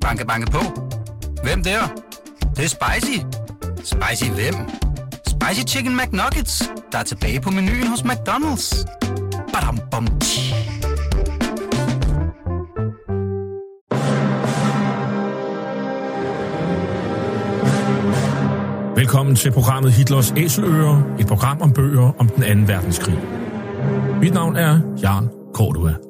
Banke, banke på. Hvem der? Det, det er spicy. Spicy hvem? Spicy Chicken McNuggets, der er tilbage på menuen hos McDonald's. Badum, bom, tji. Velkommen til programmet Hitlers Æseløer, et program om bøger om den anden verdenskrig. Mit navn er Jan Cordua.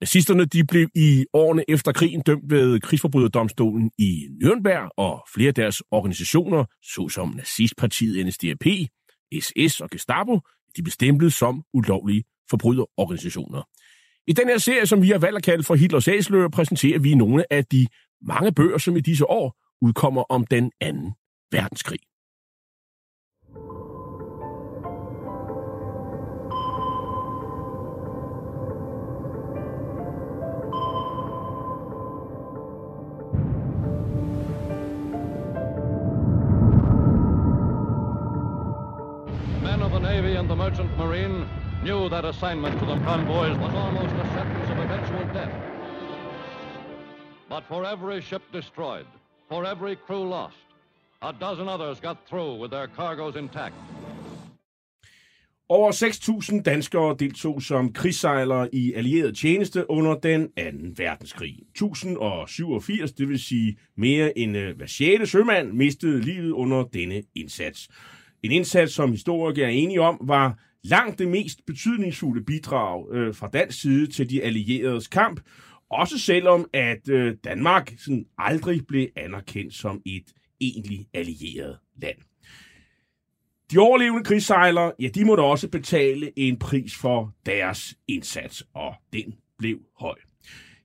Nazisterne de blev i årene efter krigen dømt ved krigsforbryderdomstolen i Nürnberg, og flere af deres organisationer, såsom nazistpartiet NSDAP, SS og Gestapo, de blev stemplet som ulovlige forbryderorganisationer. I den her serie, som vi har valgt at kalde for Hitlers Æsler, præsenterer vi nogle af de mange bøger, som i disse år udkommer om den anden verdenskrig. And the Merchant Marine knew that assignment to the convoys was almost a sentence of eventual death. But for every ship destroyed, for every crew lost, a dozen others got through with their cargoes intact. Over 6.000 danskere deltog som krigssejlere i allieret tjeneste under den 2. verdenskrig. 1087, det vil sige mere end øh, hver 6. sømand, mistede livet under denne indsats. En indsats, som historikere er enige om, var langt det mest betydningsfulde bidrag øh, fra dansk side til de allieredes kamp, også selvom at øh, Danmark sådan aldrig blev anerkendt som et egentlig allieret land. De overlevende krigssejlere, ja, de måtte også betale en pris for deres indsats, og den blev høj.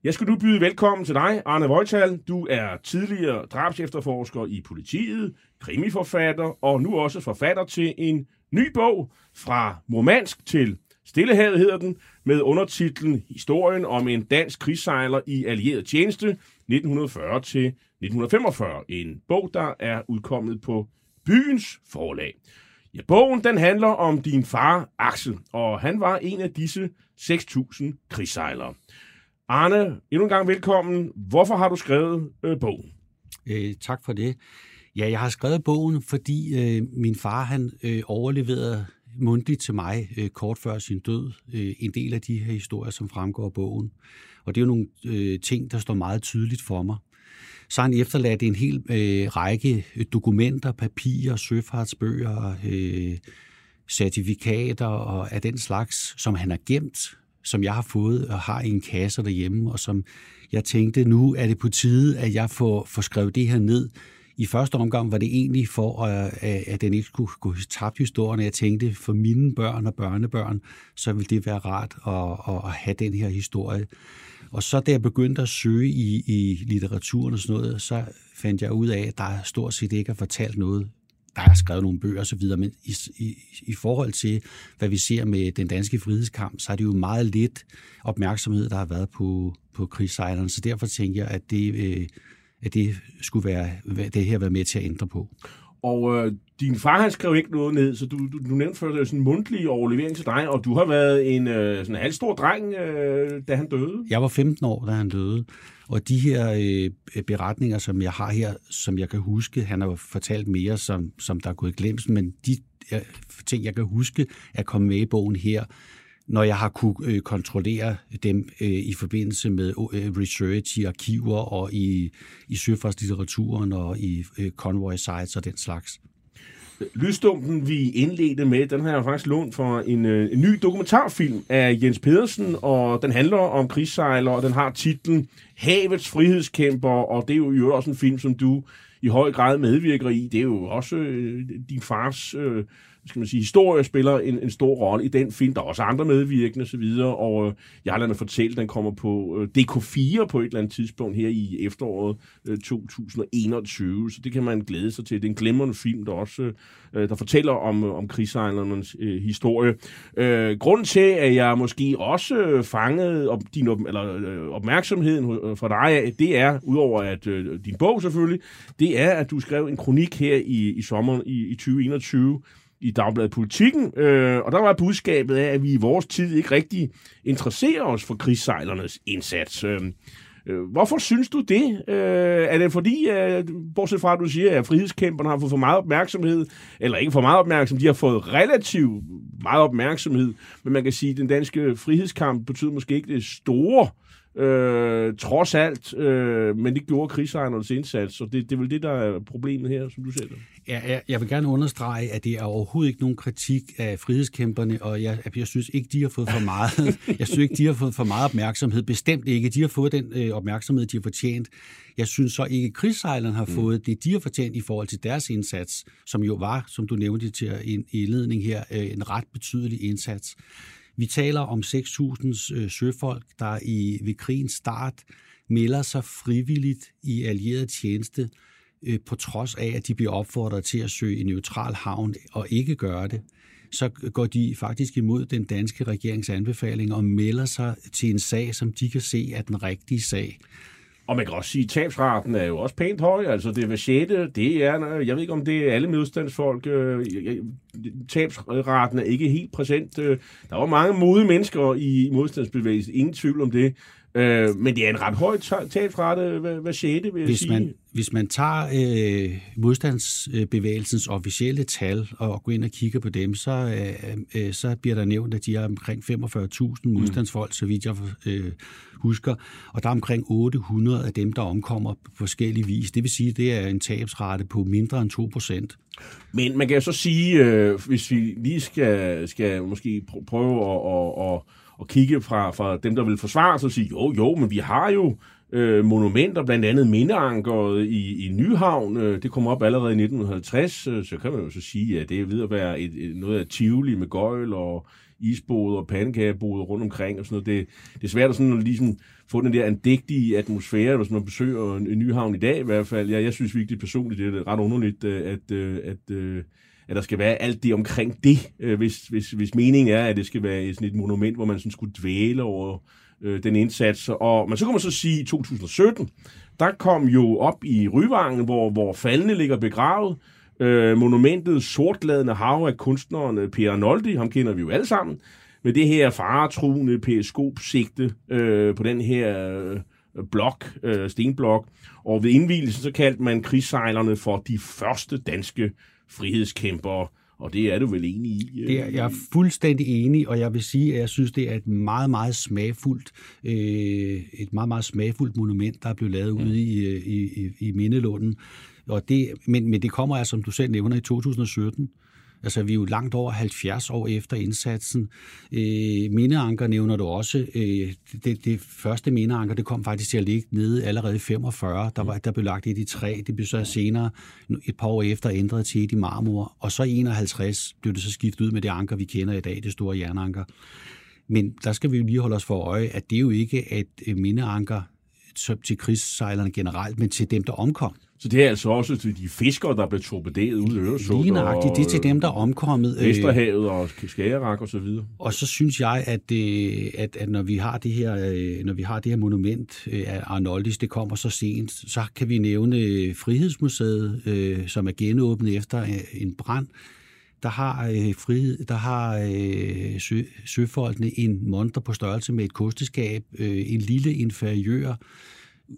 Jeg skal nu byde velkommen til dig, Arne Vojtal. Du er tidligere drabsefterforsker i politiet, krimiforfatter og nu også forfatter til en ny bog fra Murmansk til Stillehavet hedder den, med undertitlen Historien om en dansk krigssejler i allieret tjeneste 1940 til 1945. En bog, der er udkommet på byens forlag. Ja, bogen den handler om din far, Axel, og han var en af disse 6.000 krigssejlere. Arne, endnu en gang velkommen. Hvorfor har du skrevet øh, bogen? Øh, tak for det. Ja, jeg har skrevet bogen, fordi øh, min far han øh, overleverede mundtligt til mig øh, kort før sin død øh, en del af de her historier, som fremgår af bogen. Og det er jo nogle øh, ting, der står meget tydeligt for mig. Så har han efterladt en hel øh, række dokumenter, papirer, søfartsbøger, øh, certifikater og af den slags, som han har gemt, som jeg har fået og har i en kasse derhjemme, og som jeg tænkte, nu er det på tide, at jeg får, får skrevet det her ned. I første omgang var det egentlig for, øh, at, at den ikke skulle gå tabt historien. Jeg tænkte, for mine børn og børnebørn, så ville det være rart at, at have den her historie. Og så da jeg begyndte at søge i, i litteraturen og sådan noget, så fandt jeg ud af, at der stort set ikke er fortalt noget. Der er skrevet nogle bøger osv., men i, i, i forhold til, hvad vi ser med den danske frihedskamp, så er det jo meget lidt opmærksomhed, der har været på, på krigssejlerne. Så derfor tænker jeg, at det, øh, at det skulle være, det her være med til at ændre på. Og øh, din far, han skrev ikke noget ned, så du, du, du nævnte før, det er sådan en mundtlig overlevering til dig, og du har været en øh, sådan halvstor dreng, øh, da han døde. Jeg var 15 år, da han døde, og de her øh, beretninger, som jeg har her, som jeg kan huske, han har fortalt mere, som, som der er gået glemt, men de øh, ting, jeg kan huske, er kommet med i bogen her, når jeg har kunne øh, kontrollere dem øh, i forbindelse med øh, research i arkiver og i, i søfartslitteraturen og i øh, convoy sites og den slags. Lydstumpen, vi indledte med, den har jeg faktisk lånt for en, øh, en ny dokumentarfilm af Jens Pedersen, og den handler om krigssejler, og den har titlen Havets frihedskæmper, og det er jo også en film, som du i høj grad medvirker i. Det er jo også øh, din fars øh, skal man sige, historie spiller en, en stor rolle i den film. Der er også andre medvirkende osv., og, og øh, jeg har ladet fortælle, den kommer på øh, DK4 på et eller andet tidspunkt her i efteråret øh, 2021, så det kan man glæde sig til. Det er en glemrende film, der også øh, øh der fortæller om, øh, om krigssejlernes øh, historie. Øh, grunden til, at jeg måske også fangede op, din op, eller, øh, opmærksomheden øh, fra dig, det er, udover at øh, din bog selvfølgelig, det er, at du skrev en kronik her i, i sommeren i, i 2021, i Dagbladet Politikken, øh, og der var budskabet af, at vi i vores tid ikke rigtig interesserer os for krigssejlernes indsats. Øh, øh, hvorfor synes du det? Øh, er det fordi, øh, bortset fra at du siger, at frihedskæmperne har fået for meget opmærksomhed, eller ikke for meget opmærksomhed, de har fået relativt meget opmærksomhed, men man kan sige, at den danske frihedskamp betyder måske ikke det store øh, trods alt, øh, men det gjorde krigsejernes indsats, så det, det er vel det, der er problemet her, som du ser det. Ja, jeg, jeg vil gerne understrege, at det er overhovedet ikke nogen kritik af frihedskæmperne, og jeg, jeg synes ikke, de har fået for meget, jeg synes ikke, de har fået for meget opmærksomhed. Bestemt ikke. De har fået den øh, opmærksomhed, de har fortjent. Jeg synes så ikke, at krigssejlerne har mm. fået det, de har fortjent i forhold til deres indsats, som jo var, som du nævnte til en indledning her, øh, en ret betydelig indsats. Vi taler om 6.000 øh, søfolk, der i ved krigens start melder sig frivilligt i allieret tjeneste, øh, på trods af, at de bliver opfordret til at søge en neutral havn og ikke gøre det så går de faktisk imod den danske regerings anbefalinger og melder sig til en sag, som de kan se er den rigtige sag. Og man kan også sige, at tabsraten er jo også pænt høj. Altså det er sjette, det er, jeg ved ikke om det er alle modstandsfolk. Øh, tabsraten er ikke helt præsent. Øh, der var mange modige mennesker i modstandsbevægelsen, ingen tvivl om det. Øh, men det er en ret høj tabsrate hver, hver 6. vil jeg hvis sige. Man, hvis man tager øh, modstandsbevægelsens officielle tal og går ind og kigger på dem, så, øh, øh, så bliver der nævnt, at de er omkring 45.000 mm. modstandsfolk, mm. så vidt jeg øh, husker. Og der er omkring 800 af dem, der omkommer på forskellige vis. Det vil sige, at det er en tabsrate på mindre end 2 procent. Men man kan jo så sige, øh, hvis vi lige skal, skal måske prøve at, at, at, at kigge fra, fra dem, der vil forsvare sig og sige, jo, jo, men vi har jo øh, monumenter, blandt andet Mindeankeret i, i Nyhavn. Øh, det kom op allerede i 1950, øh, så kan man jo så sige, at det er ved at være et, et, noget af Tivoli med gøjl og isbåde og pandekageboder rundt omkring og sådan noget. Det, det er svært at sådan, ligesom få den der andægtige atmosfære, hvis man besøger en, en Nyhavn i dag i hvert fald. Jeg, jeg synes virkelig personligt, det er ret underligt, øh, at, øh, at, at, at der skal være alt det omkring det, øh, hvis, hvis, hvis meningen er, at det skal være sådan et monument, hvor man sådan skulle dvæle over øh, den indsats. Og, men så kan man så sige, i 2017, der kom jo op i Ryvangen, hvor, hvor faldene ligger begravet, øh, monumentet Sortladende Hav af kunstneren øh, Per Arnoldi, ham kender vi jo alle sammen, med det her faretruende periskopsigte øh, på den her øh, blok, øh, stenblok. Og ved indvielsen så kaldte man krigssejlerne for de første danske frihedskæmpere. Og det er du vel enig i? Det er, jeg er fuldstændig enig, og jeg vil sige, at jeg synes, det er et meget, meget smagfuldt, øh, et meget, meget smagfuldt monument, der er blevet lavet mm. ude i, i, i, i Mindelunden. Og det, men, men det kommer altså, som du selv nævner, i 2017. Altså, vi er jo langt over 70 år efter indsatsen. Øh, mindeanker nævner du også. Øh, det, det første mindeanker, det kom faktisk til at ligge nede allerede i 45. Der, var, der blev lagt et i træ. Det blev så senere, et par år efter, ændret til et i marmor. Og så i 51 blev det så skiftet ud med det anker, vi kender i dag, det store jernanker. Men der skal vi jo lige holde os for øje, at det er jo ikke et øh, mindeanker til krigssejlerne generelt, men til dem, der omkom. Så det er altså også til de fiskere, der blev torpederet ud i Øresund. Lige nøjagtigt, det er til dem, der er omkommet. Øh, Vesterhavet og Skagerak og så videre. Og så synes jeg, at, øh, at, at når, vi har det her, øh, når vi har det her monument af Arnoldis, det kommer så sent, så kan vi nævne Frihedsmuseet, som er genåbnet efter en brand. Der har, frihed, der har sø, søfolkene en monter på størrelse med et kosteskab, en lille inferiør,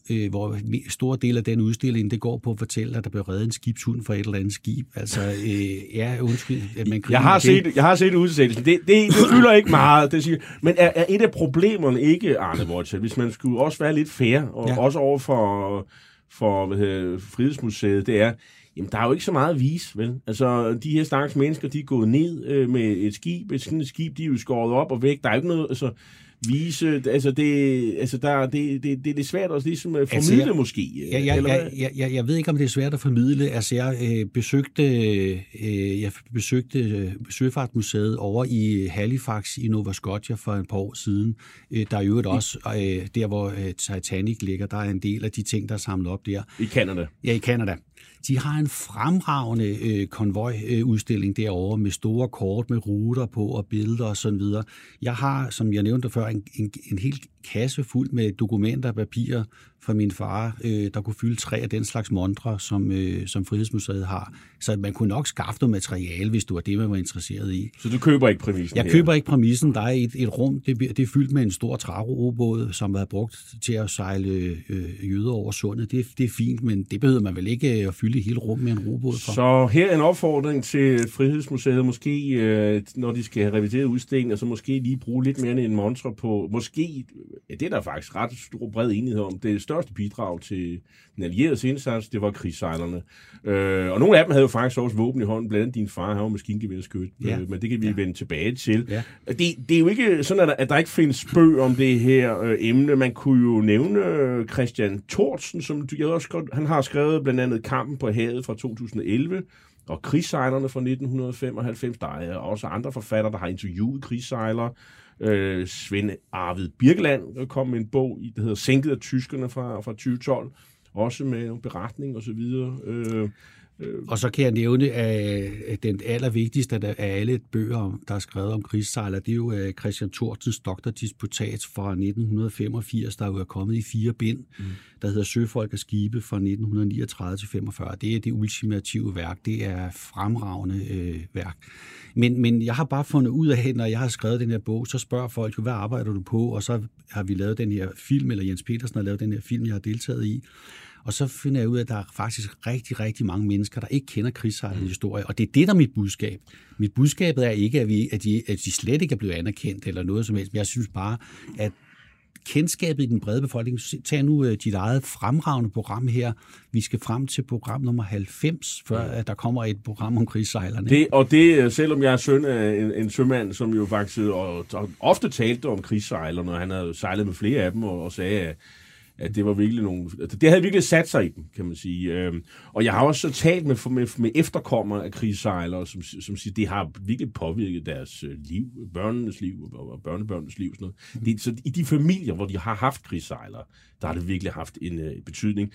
øh, hvor stor del af den udstilling, det går på at fortælle, at der blev reddet en skibshund fra et eller andet skib. Altså, øh, ja, undskyld. At man jeg, har set, jeg har set udsendelsen. Det, det, det fylder ikke meget. Det siger. Men er, er et af problemerne ikke, Arne Vortsel, hvis man skulle også være lidt fair, og ja. også over for, for hvad hedder, Frihedsmuseet, det er, Jamen, der er jo ikke så meget at vise, vel? Altså, de her stakkels mennesker, de er gået ned øh, med et skib, et sådan et skib, de er jo skåret op og væk. Der er ikke noget, altså, vise, altså det, altså der, det, det, det er svært ligesom at Altså, formidle jeg- måske. Jeg, jeg, eller jeg, jeg, jeg, jeg ved ikke, om det er svært at formidle. Altså, jeg øh, besøgte, øh, jeg besøgte øh, Søfartsmuseet over i Halifax i Nova Scotia for et par år siden. Øh, der er jo også, øh, der hvor øh, Titanic ligger, der er en del af de ting, der er samlet op der. I Canada. Ja, i Canada. De har en fremragende øh, konvoj-udstilling øh, derovre med store kort med ruter på og billeder og videre. Jeg har, som jeg nævnte før, en, en, en hel kasse fuld med dokumenter og papirer fra min far, øh, der kunne fylde tre af den slags montre, som, øh, som Frihedsmuseet har. Så man kunne nok skaffe noget materiale, hvis du var det, man var interesseret i. Så du køber ikke præmissen Jeg her? køber ikke præmissen. Der er et, et rum, det, det er fyldt med en stor trarobåd, som har været brugt til at sejle øh, jøder over sundet. Det, det er fint, men det behøver man vel ikke øh, at fylde hele rum med en robåd for. Så her er en opfordring til Frihedsmuseet, måske øh, når de skal have revideret udstillingen, så måske lige bruge lidt mere end en montre på, måske, ja, det er der faktisk ret stor bred enighed om, det største bidrag til den allierede indsats, det var krigssejlerne. Øh, og nogle af dem havde jo faktisk også våben i hånden, blandt andet din far, han var maskingeværsskyt, Ja. øh, men det kan vi Ja. vende tilbage til. Ja. Det, det er jo ikke sådan, at der, at der ikke findes bøger om det her øh, emne. Man kunne jo nævne øh, Christian Thorsen, som jeg også godt, han har skrevet blandt andet Kampen på havet fra 2011, og Krigssejlerne fra 1995. Der er også andre forfattere, der har interviewet krigssejlere. Øh, Svend Arvid Birkeland kom med en bog, i- der hedder Sænket af tyskerne fra, fra 2012, også med en beretning og så videre. Øh, og så kan jeg nævne, at den allervigtigste af alle bøger, der er skrevet om krigssejler, det er jo øh, Christian Thorsens doktordisputat fra 1985, der jo er kommet i fire bind, mm. der hedder Søfolk og skibe fra 1939 til 45. Det er det ultimative værk. Det er fremragende øh, værk. Men, men jeg har bare fundet ud af, når jeg har skrevet den her bog, så spørger folk jo, hvad arbejder du på? Og så har vi lavet den her film, eller Jens Petersen har lavet den her film, jeg har deltaget i. Og så finder jeg ud af, at der er faktisk rigtig, rigtig mange mennesker, der ikke kender krigssejlernes historie. Og det er det, der er mit budskab. Mit budskab er ikke, at, vi, at, de, at de slet ikke er blevet anerkendt eller noget som helst. Men jeg synes bare, at kendskabet i den brede befolkning, tag nu øh, dit eget fremragende program her. Vi skal frem til program nummer 90, før at der kommer et program om krigssejlerne. Det, og det, øh, selvom jeg er søn af en, en sømand, som jo faktisk og, og ofte talte om krigssejlerne, og han havde sejlet med flere af dem, og, og sagde, at, at det var virkelig nogle... altså, Det havde virkelig sat sig i dem, kan man sige. Øhm, Og jeg har også talt med, med, med efterkommere af krigssejlere, som, som siger, det har virkelig påvirket deres øh, liv, børnenes liv og og børnebørnenes liv. Sådan noget. Det, så i de familier, hvor de har haft krigssejlere, der har det virkelig haft en øh, betydning.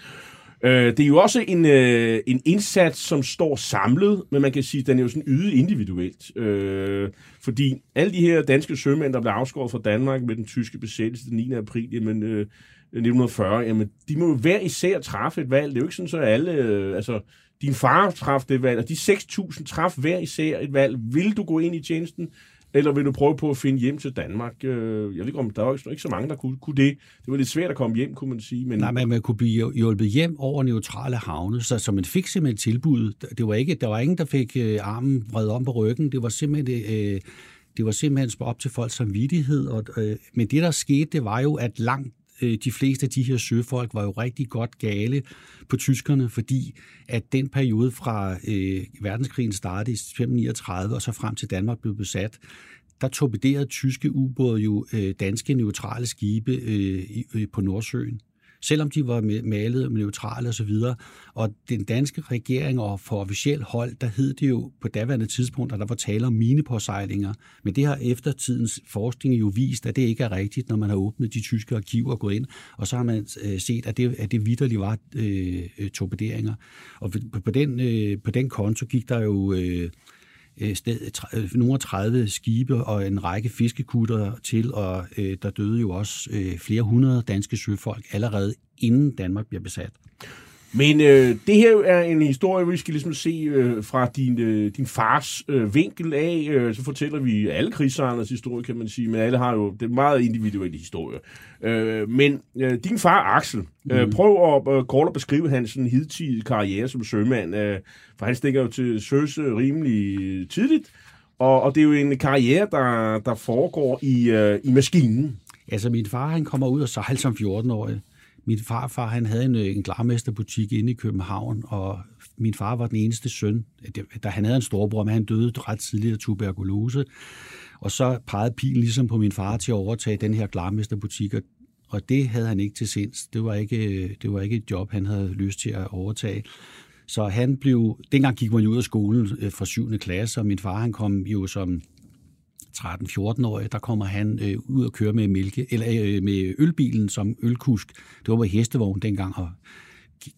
Øh, det er jo også en, øh, en indsats, som står samlet, men man kan sige, at den er jo sådan ydet individuelt. Øh, fordi alle de her danske sømænd, der blev afskåret fra Danmark med den tyske besættelse den 9. april men... øh, 1940, jamen, de må jo hver især træffe et valg. Det er jo ikke sådan, så alle... Øh, altså, din far traf det valg, og de 6.000 traf hver især et valg. Vil du gå ind i tjenesten, eller vil du prøve på at finde hjem til Danmark? Øh, jeg ved ikke, om der var ikke- så mange, der kunne, kunne det. Det var lidt svært at komme hjem, kunne man sige. Men Nej, men man kunne blive hjulpet hjem over neutrale havne, så, så man fik simpelthen tilbud. Det var ikke, der var ingen, der fik øh, armen vredet om på ryggen. Det var simpelthen... Øh, det var simpelthen op til folks samvittighed. Og, øh, men det, der skete, det var jo, at langt Øh, de fleste af de her søfolk var jo rigtig godt gale på tyskerne, fordi at den periode fra øh, verdenskrigen startede i 1939 og så frem til Danmark blev besat, der torpederede tyske ubåde jo øh, danske neutrale skibe øh, øh, på Nordsøen selvom de var malet neutrale neutrale og så videre. Og den danske regering og for officielt hold, der hed det jo på daværende tidspunkt, at der var tale om minepåsejlinger. Men det har eftertidens forskning jo vist, at det ikke er rigtigt, når man har åbnet de tyske arkiver og gået ind, og så har man øh, set, at det, at det vidderligt var øh, øh, torpederinger. Og på, på, den, øh, på den konto gik der jo... Øh, Øh, sted, øh, nogle 30 skibe og en række fiskekutter til, og øh, der døde jo også øh, flere hundrede danske søfolk allerede inden Danmark bliver besat. Men øh, det her er en historie, vi skal ligesom se øh, fra din, øh, din fars øh, vinkel af. Øh, så fortæller vi alle krigssejlernes historie, kan man sige, men alle har jo det meget individuelle historie. Øh, men øh, din far, Axel, øh, Mhm. prøv at øh, kort at beskrive hans sådan, hidtidige karriere som sømand, øh, for han stikker jo til søs øh, rimelig tidligt, og, og det er jo en karriere, der, der foregår i, øh, i maskinen. Altså, min far, han kommer ud og sejle som 14-årig. Min farfar, han havde en, øh, en glarmesterbutik inde i København, og min far var den eneste søn. Øh, da han havde en storbror, men han døde ret tidligt af tuberkulose. Og så pegede pilen ligesom på min far til at overtage den her glarmesterbutik, og, og det havde han ikke til sinds. Det var ikke, øh, det var ikke et job, han havde lyst til at overtage. Så han blev, dengang gik man jo ud af skolen fra 7. klasse, og min far han kom jo som 13-14-årig, der kommer han øh, ud og køre med, mælke, eller, øh, med ølbilen som ølkusk. Det var med hestevogn dengang, og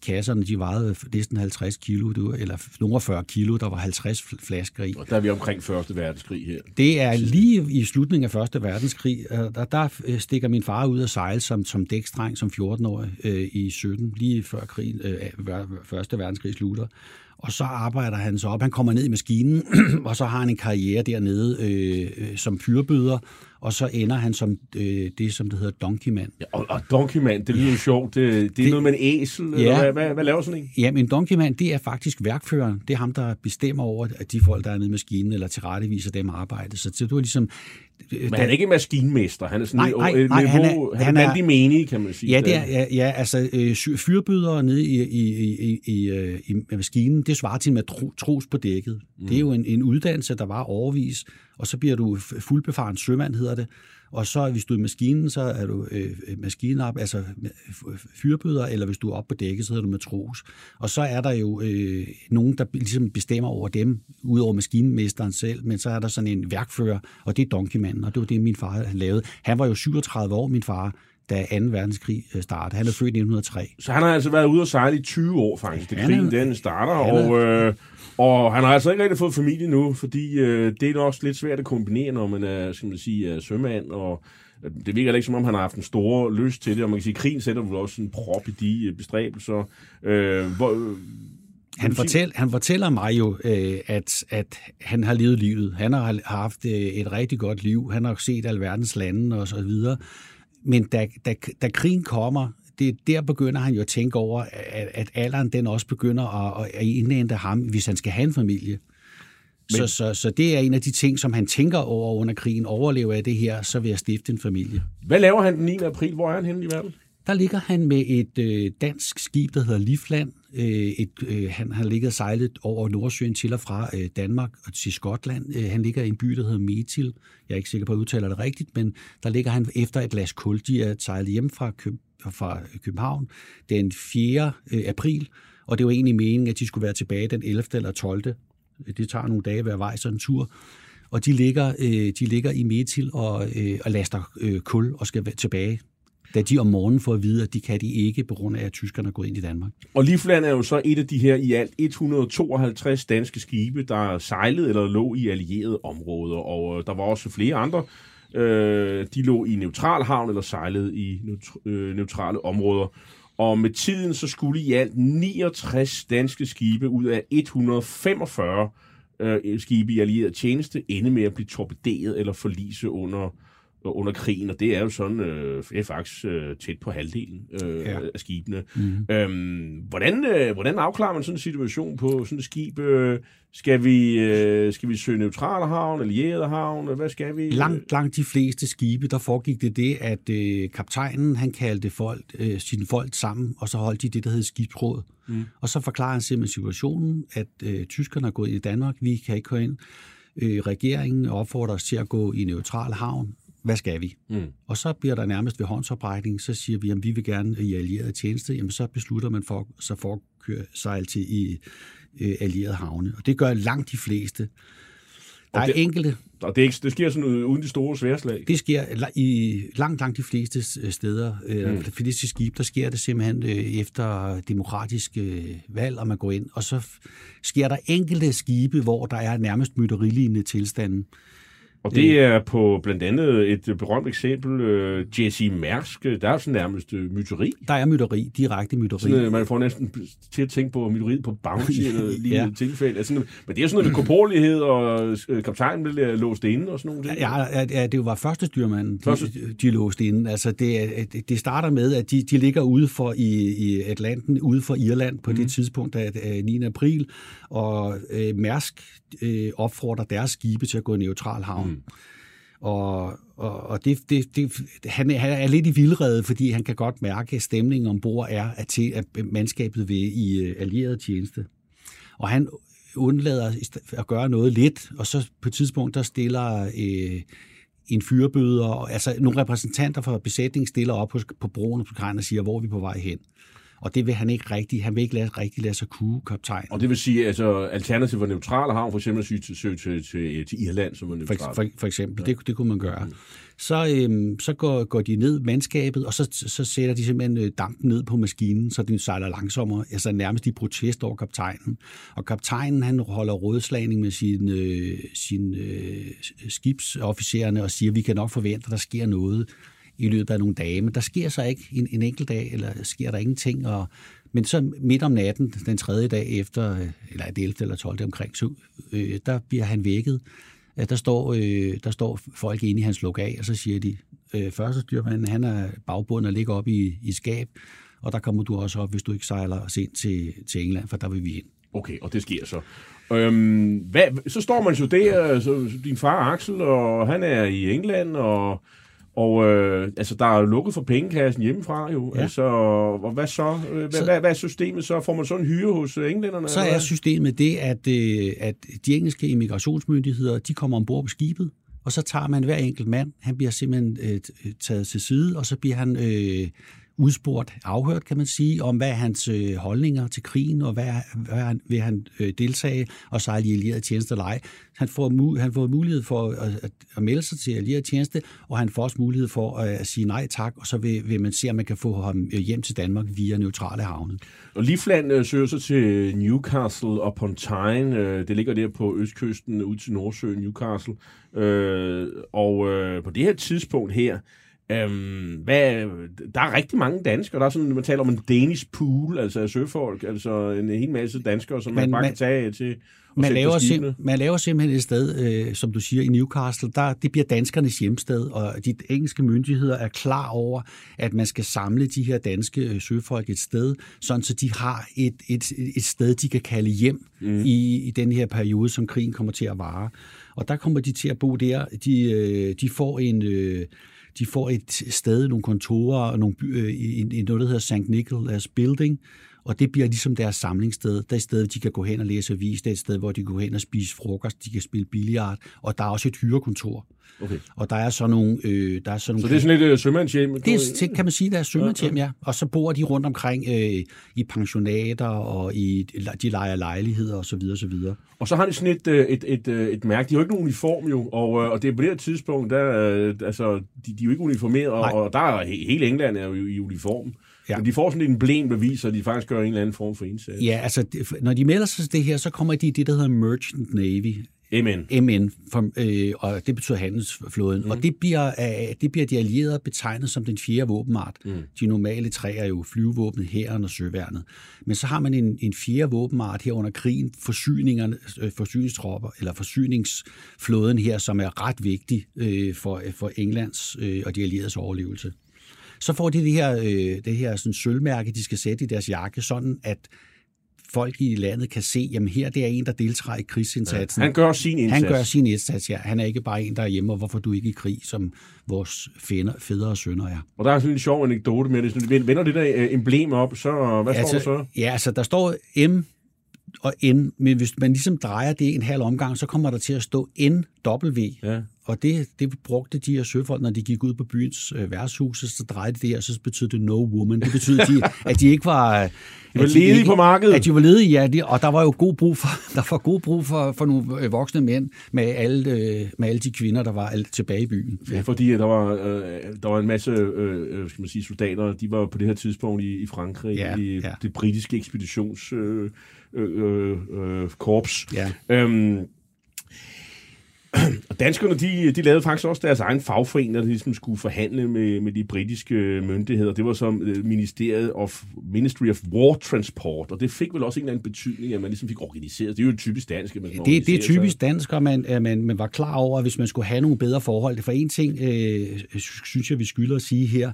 kasserne, de vejede næsten 50 kilo, det var, eller nogle 40 kilo, der var 50 flasker i. Og der er vi omkring Første Verdenskrig her. Det er lige i slutningen af Første Verdenskrig, der, der øh, stikker min far ud og sejle som, som dækstreng som 14-årig øh, i 17, lige før krigen, øh, Første Verdenskrig slutter og så arbejder han så op. Han kommer ned i maskinen, og så har han en karriere dernede øh, øh, som fyrbøder, og så ender han som øh, det, som det hedder donkeyman. Ja, og, og donkeyman, det lyder jo sjovt. Det, det er det, noget med en æsel, ja, eller hvad, hvad, hvad laver sådan en? Ja, men donkeyman, det er faktisk værkføreren. Det er ham, der bestemmer over, at de folk, der er nede i maskinen, eller tilretteviser dem arbejde. Så det var ligesom men han er ikke en maskinmester. Han er sådan nej, nej, nej, nej, han er, han er, han menig, kan man sige. Ja, det er, ja, ja altså øh, fyrbydere nede i, i, i, i, øh, i, i maskinen, det svarer til med tros på dækket. Mm. Det er jo en, en uddannelse, der var overvis, og så bliver du fuldbefaren sømand, hedder det. Og så hvis du er i maskinen, så er du øh, øh maskinap, altså øh, fyrbøder, eller hvis du er oppe på dækket, så hedder du matros. Og så er der jo øh, nogen, der ligesom bestemmer over dem, udover maskinmesteren selv, men så er der sådan en værkfører, og det er Donkeymanden, og det var det, min far lavede. Han var jo 37 år, min far, da 2. verdenskrig øh, startede. Han er født i 1903. Så han har altså været ude og sejle i 20 år faktisk, da krigen den starter, og, øh, og han har altså ikke rigtig fået familie nu, fordi øh, det er også lidt svært at kombinere, når man er, skal man sige, er sømand, og øh, det virker ikke, som om han har haft en stor lyst til det, og man kan sige, at krigen sætter vel også en prop i de øh, bestræbelser. Øh, hvor, han, fortæl, han fortæller mig jo, øh, at, at han har levet livet. Han har haft et rigtig godt liv. Han har set alverdens lande og så videre. Men da, da, da krigen kommer, det, der begynder han jo at tænke over, at, at alderen den også begynder at, at indhente ham, hvis han skal have en familie. Men, så, så, så det er en af de ting, som han tænker over under krigen. Overlever jeg det her, så vil jeg stifte en familie. Hvad laver han den 9. april? Hvor er han henne i verden? Der ligger han med et øh, dansk skib, der hedder Livland. Øh, et, øh, han har ligget og sejlet over Nordsøen til og fra øh, Danmark og til Skotland. Øh, han ligger i en by, der hedder Metil. Jeg er ikke sikker på, at jeg udtaler det rigtigt, men der ligger han efter et glas kul. De er sejlet hjem fra, Køb, fra øh, København den 4. Øh, april, og det var egentlig meningen, at de skulle være tilbage den 11. eller 12. Det tager nogle dage hver vej, sådan en tur og de ligger, øh, de ligger i Metil og, øh, og laster øh, kul og skal tilbage da de om morgenen får at vide, at de kan de ikke, på grund af, at tyskerne er gået ind i Danmark. Og Livland er jo så et af de her i alt 152 danske skibe, der sejlede eller lå i allierede områder, og øh, der var også flere andre. Øh, de lå i neutral havn eller sejlede i øh, neutrale områder. Og med tiden så skulle i alt 69 danske skibe ud af 145 øh, skibe i allieret tjeneste ende med at blive torpederet eller forlise under under krigen, og det er jo sådan, øh, det er faktisk øh, tæt på halvdelen øh, ja. af skibene. Mm. Øhm, hvordan, øh, hvordan afklarer man sådan en situation på sådan et skib? Øh, skal, vi, øh, skal vi søge neutrale havn, allierede havn? Hvad skal vi? Langt, langt de fleste skibe, der foregik det det, at øh, kaptajnen, han kaldte folk, øh, sine folk sammen, og så holdt de det, der hedder skibsråd. Mm. Og så forklarer han simpelthen situationen, at øh, tyskerne er gået ind i Danmark, vi kan ikke gå ind. Øh, regeringen opfordrer os til at gå i neutral havn, hvad skal vi? Mm. Og så bliver der nærmest ved håndsoprækning, så siger vi, at vi vil gerne i allieret tjeneste, jamen så beslutter man for, så for at køre sejl til i øh, allieret havne. Og det gør langt de fleste. Der og det, er enkelte... Og det, ikke, det sker sådan uden de store sværslag? Det sker i langt, langt de fleste steder. Øh, mm. Disse skib, der sker det simpelthen øh, efter demokratisk øh, valg, og man går ind. Og så sker der enkelte skibe, hvor der er nærmest mytterilignende tilstanden. Og det er på blandt andet et berømt eksempel, uh, Jesse Mærsk. Der er sådan nærmest uh, myteri. Der er myteri, direkte myteri. Sådan, man får næsten til at tænke på myteriet på Bounty eller lige ja. tilfælde. Altså, men det er sådan noget med korporlighed, og kaptajnen blev låst inde og sådan noget. Ja, ja, ja, det var første styrmanden, Første... de, de låste inde. Altså, det, det starter med, at de, de ligger ude for i, i Atlanten, ude for Irland på mm. det tidspunkt af 9. april, og uh, Mærsk uh, opfordrer deres skibe til at gå i neutral havn. Mm. Og, og, og det, det, det, han, han er lidt i vildrede, fordi han kan godt mærke, at stemningen ombord er, at, til, at mandskabet vil i uh, allieret tjeneste. Og han undlader at gøre noget lidt, og så på et tidspunkt, der stiller øh, en fyrbøder, altså nogle repræsentanter for besætningen stiller op på, på broen på og siger, hvor er vi på vej hen. Og det vil han ikke rigtig, han vil ikke lade, rigtig lade sig kue, kaptajn. Og det vil sige, altså alternativ for neutrale havn, for eksempel at søge til, til, til, til Irland, som er neutral. For, for, for eksempel, ja. det, det kunne man gøre. Mm. Så, øhm, så går, går de ned mandskabet, og så, så sætter de simpelthen øh, dampen ned på maskinen, så den sejler langsommere, altså nærmest i protest over kaptajnen. Og kaptajnen, han holder rådslagning med sine øh, sin, øh, skibsofficererne og siger, vi kan nok forvente, at der sker noget i løbet af nogle dage. Men der sker så ikke en, en enkelt dag, eller sker der ingenting. Og, men så midt om natten, den tredje dag efter, øh, eller det 11. eller 12. omkring, så, øh, der bliver han vækket. Øh, der står, øh, der står folk inde i hans luk af, og så siger de, øh, første styrmand, han er bagbundet og ligger op i, i skab, og der kommer du også op, hvis du ikke sejler os ind til, til England, for der vil vi ind. Okay, og det sker så. Øhm, hvad, så står man så der, så din far Axel, og han er i England, og og øh, altså, der er lukket for pengekassen hjemmefra jo. Ja. Altså, og hvad så? Hvad, så hvad, hvad er systemet så? Får man sådan en hyre hos øh, englænderne? Så er systemet det, at, øh, at de engelske immigrationsmyndigheder, de kommer ombord på skibet, og så tager man hver enkelt mand. Han bliver simpelthen øh, taget til side, og så bliver han øh, udspurgt, afhørt kan man sige, om hvad er hans øh, holdninger til krigen, og hvad, hvad han, vil han øh, deltage og sejle i allieret tjeneste eller ej. Han får, han får mulighed for at, at, at melde sig til allieret tjeneste, og han får også mulighed for at, at sige nej tak, og så vil, vil man se, om man kan få ham øh, hjem til Danmark via neutrale havne. Og Lifland øh, søger sig til Newcastle upon Tyne. Øh, det ligger der på østkysten ud til Nordsøen, Newcastle. Øh, og øh, på det her tidspunkt her, Øhm, hvad, der er rigtig mange danskere. Der er sådan, man taler om en Danish pool, altså søfolk, altså en hel masse danskere, som man, man bare man, kan tage til man laver, sim, man laver simpelthen et sted, øh, som du siger, i Newcastle, der, det bliver danskernes hjemsted, og de engelske myndigheder er klar over, at man skal samle de her danske øh, søfolk et sted, sådan så de har et, et, et sted, de kan kalde hjem mm. i, i den her periode, som krigen kommer til at vare. Og der kommer de til at bo der. De, øh, de får en... Øh, de får et sted, nogle kontorer, nogle, by, øh, i, i noget, der hedder St. Nicholas Building, og det bliver ligesom deres samlingssted. Det er et sted, de kan gå hen og læse avis. Det er et sted, hvor de kan gå hen og spise frokost. De kan spille billiard. Og der er også et hyrekontor. Okay. Og der er så nogle... Øh, der er så, nogle så det er sådan lidt uh, sømandshjem? Det er, kan man sige, der er sømandshjem, ja. Og så bor de rundt omkring øh, i pensionater og i de leger lejligheder osv. Og, så videre. og så har de sådan et, øh, et, et, et, et mærke. De har jo ikke nogen uniform jo, og, og det er på det her tidspunkt, der, øh, altså, de, de er jo ikke uniformeret, og, og der er hele England er jo i uniform. Ja. Men de får sådan et emblem, der viser, at de faktisk gør en eller anden form for indsats. Ja, altså, når de melder sig til det her, så kommer de i det, der hedder Merchant Navy. MN. MN, for, øh, og det betyder handelsflåden. Mm. Og det bliver, øh, det bliver de allierede betegnet som den fjerde våbenart. Mm. De normale tre er jo flyvevåbnet, hæren og søværnet. Men så har man en, en fjerde våbenart her under krigen, forsyningerne, øh, forsyningstropper, eller forsyningsflåden her, som er ret vigtig øh, for, for Englands øh, og de allieredes overlevelse. Så får de det her, øh, det her sådan sølvmærke, de skal sætte i deres jakke, sådan at folk i landet kan se, jamen her det er en, der deltager i krigsindsatsen. Ja, han gør sin indsats. Han gør sin indsats, ja. Han er ikke bare en, der er hjemme, og hvorfor du ikke i krig, som vores fædre, fædre og sønner er. Og der er sådan en sjov anekdote med det. Hvis du vender det der øh, emblem op, så hvad altså, står der så? Ja, altså der står M og N, men hvis man ligesom drejer det en halv omgang, så kommer der til at stå NW. Ja. Og det, det brugte de her søfolk, når de gik ud på byens øh, værtshus, så drejede det, og så betød det no woman. Det betød, de, at de ikke var... De var ledige ikke, på markedet. At de var ledige, ja. De, og der var jo god brug for, der var god brug for, for nogle øh, voksne mænd med alle, øh, med alle de kvinder, der var alt tilbage i byen. Ja, fordi der var, øh, der var en masse øh, skal man sige, soldater, de var på det her tidspunkt i, i Frankrig, ja, i ja. det britiske ekspeditions... Øh, øh, øh, korps. Ja. Øhm, og danskerne, de, de lavede faktisk også deres egen fagforening, der ligesom skulle forhandle med, med de britiske myndigheder. Det var som øh, Ministeriet of Ministry of War Transport, og det fik vel også en eller anden betydning, at man ligesom fik organiseret. Det er jo typisk dansk, man det, det er typisk dansk, at man, man, man var klar over, at hvis man skulle have nogle bedre forhold. For en ting, øh, synes jeg, vi skylder at sige her,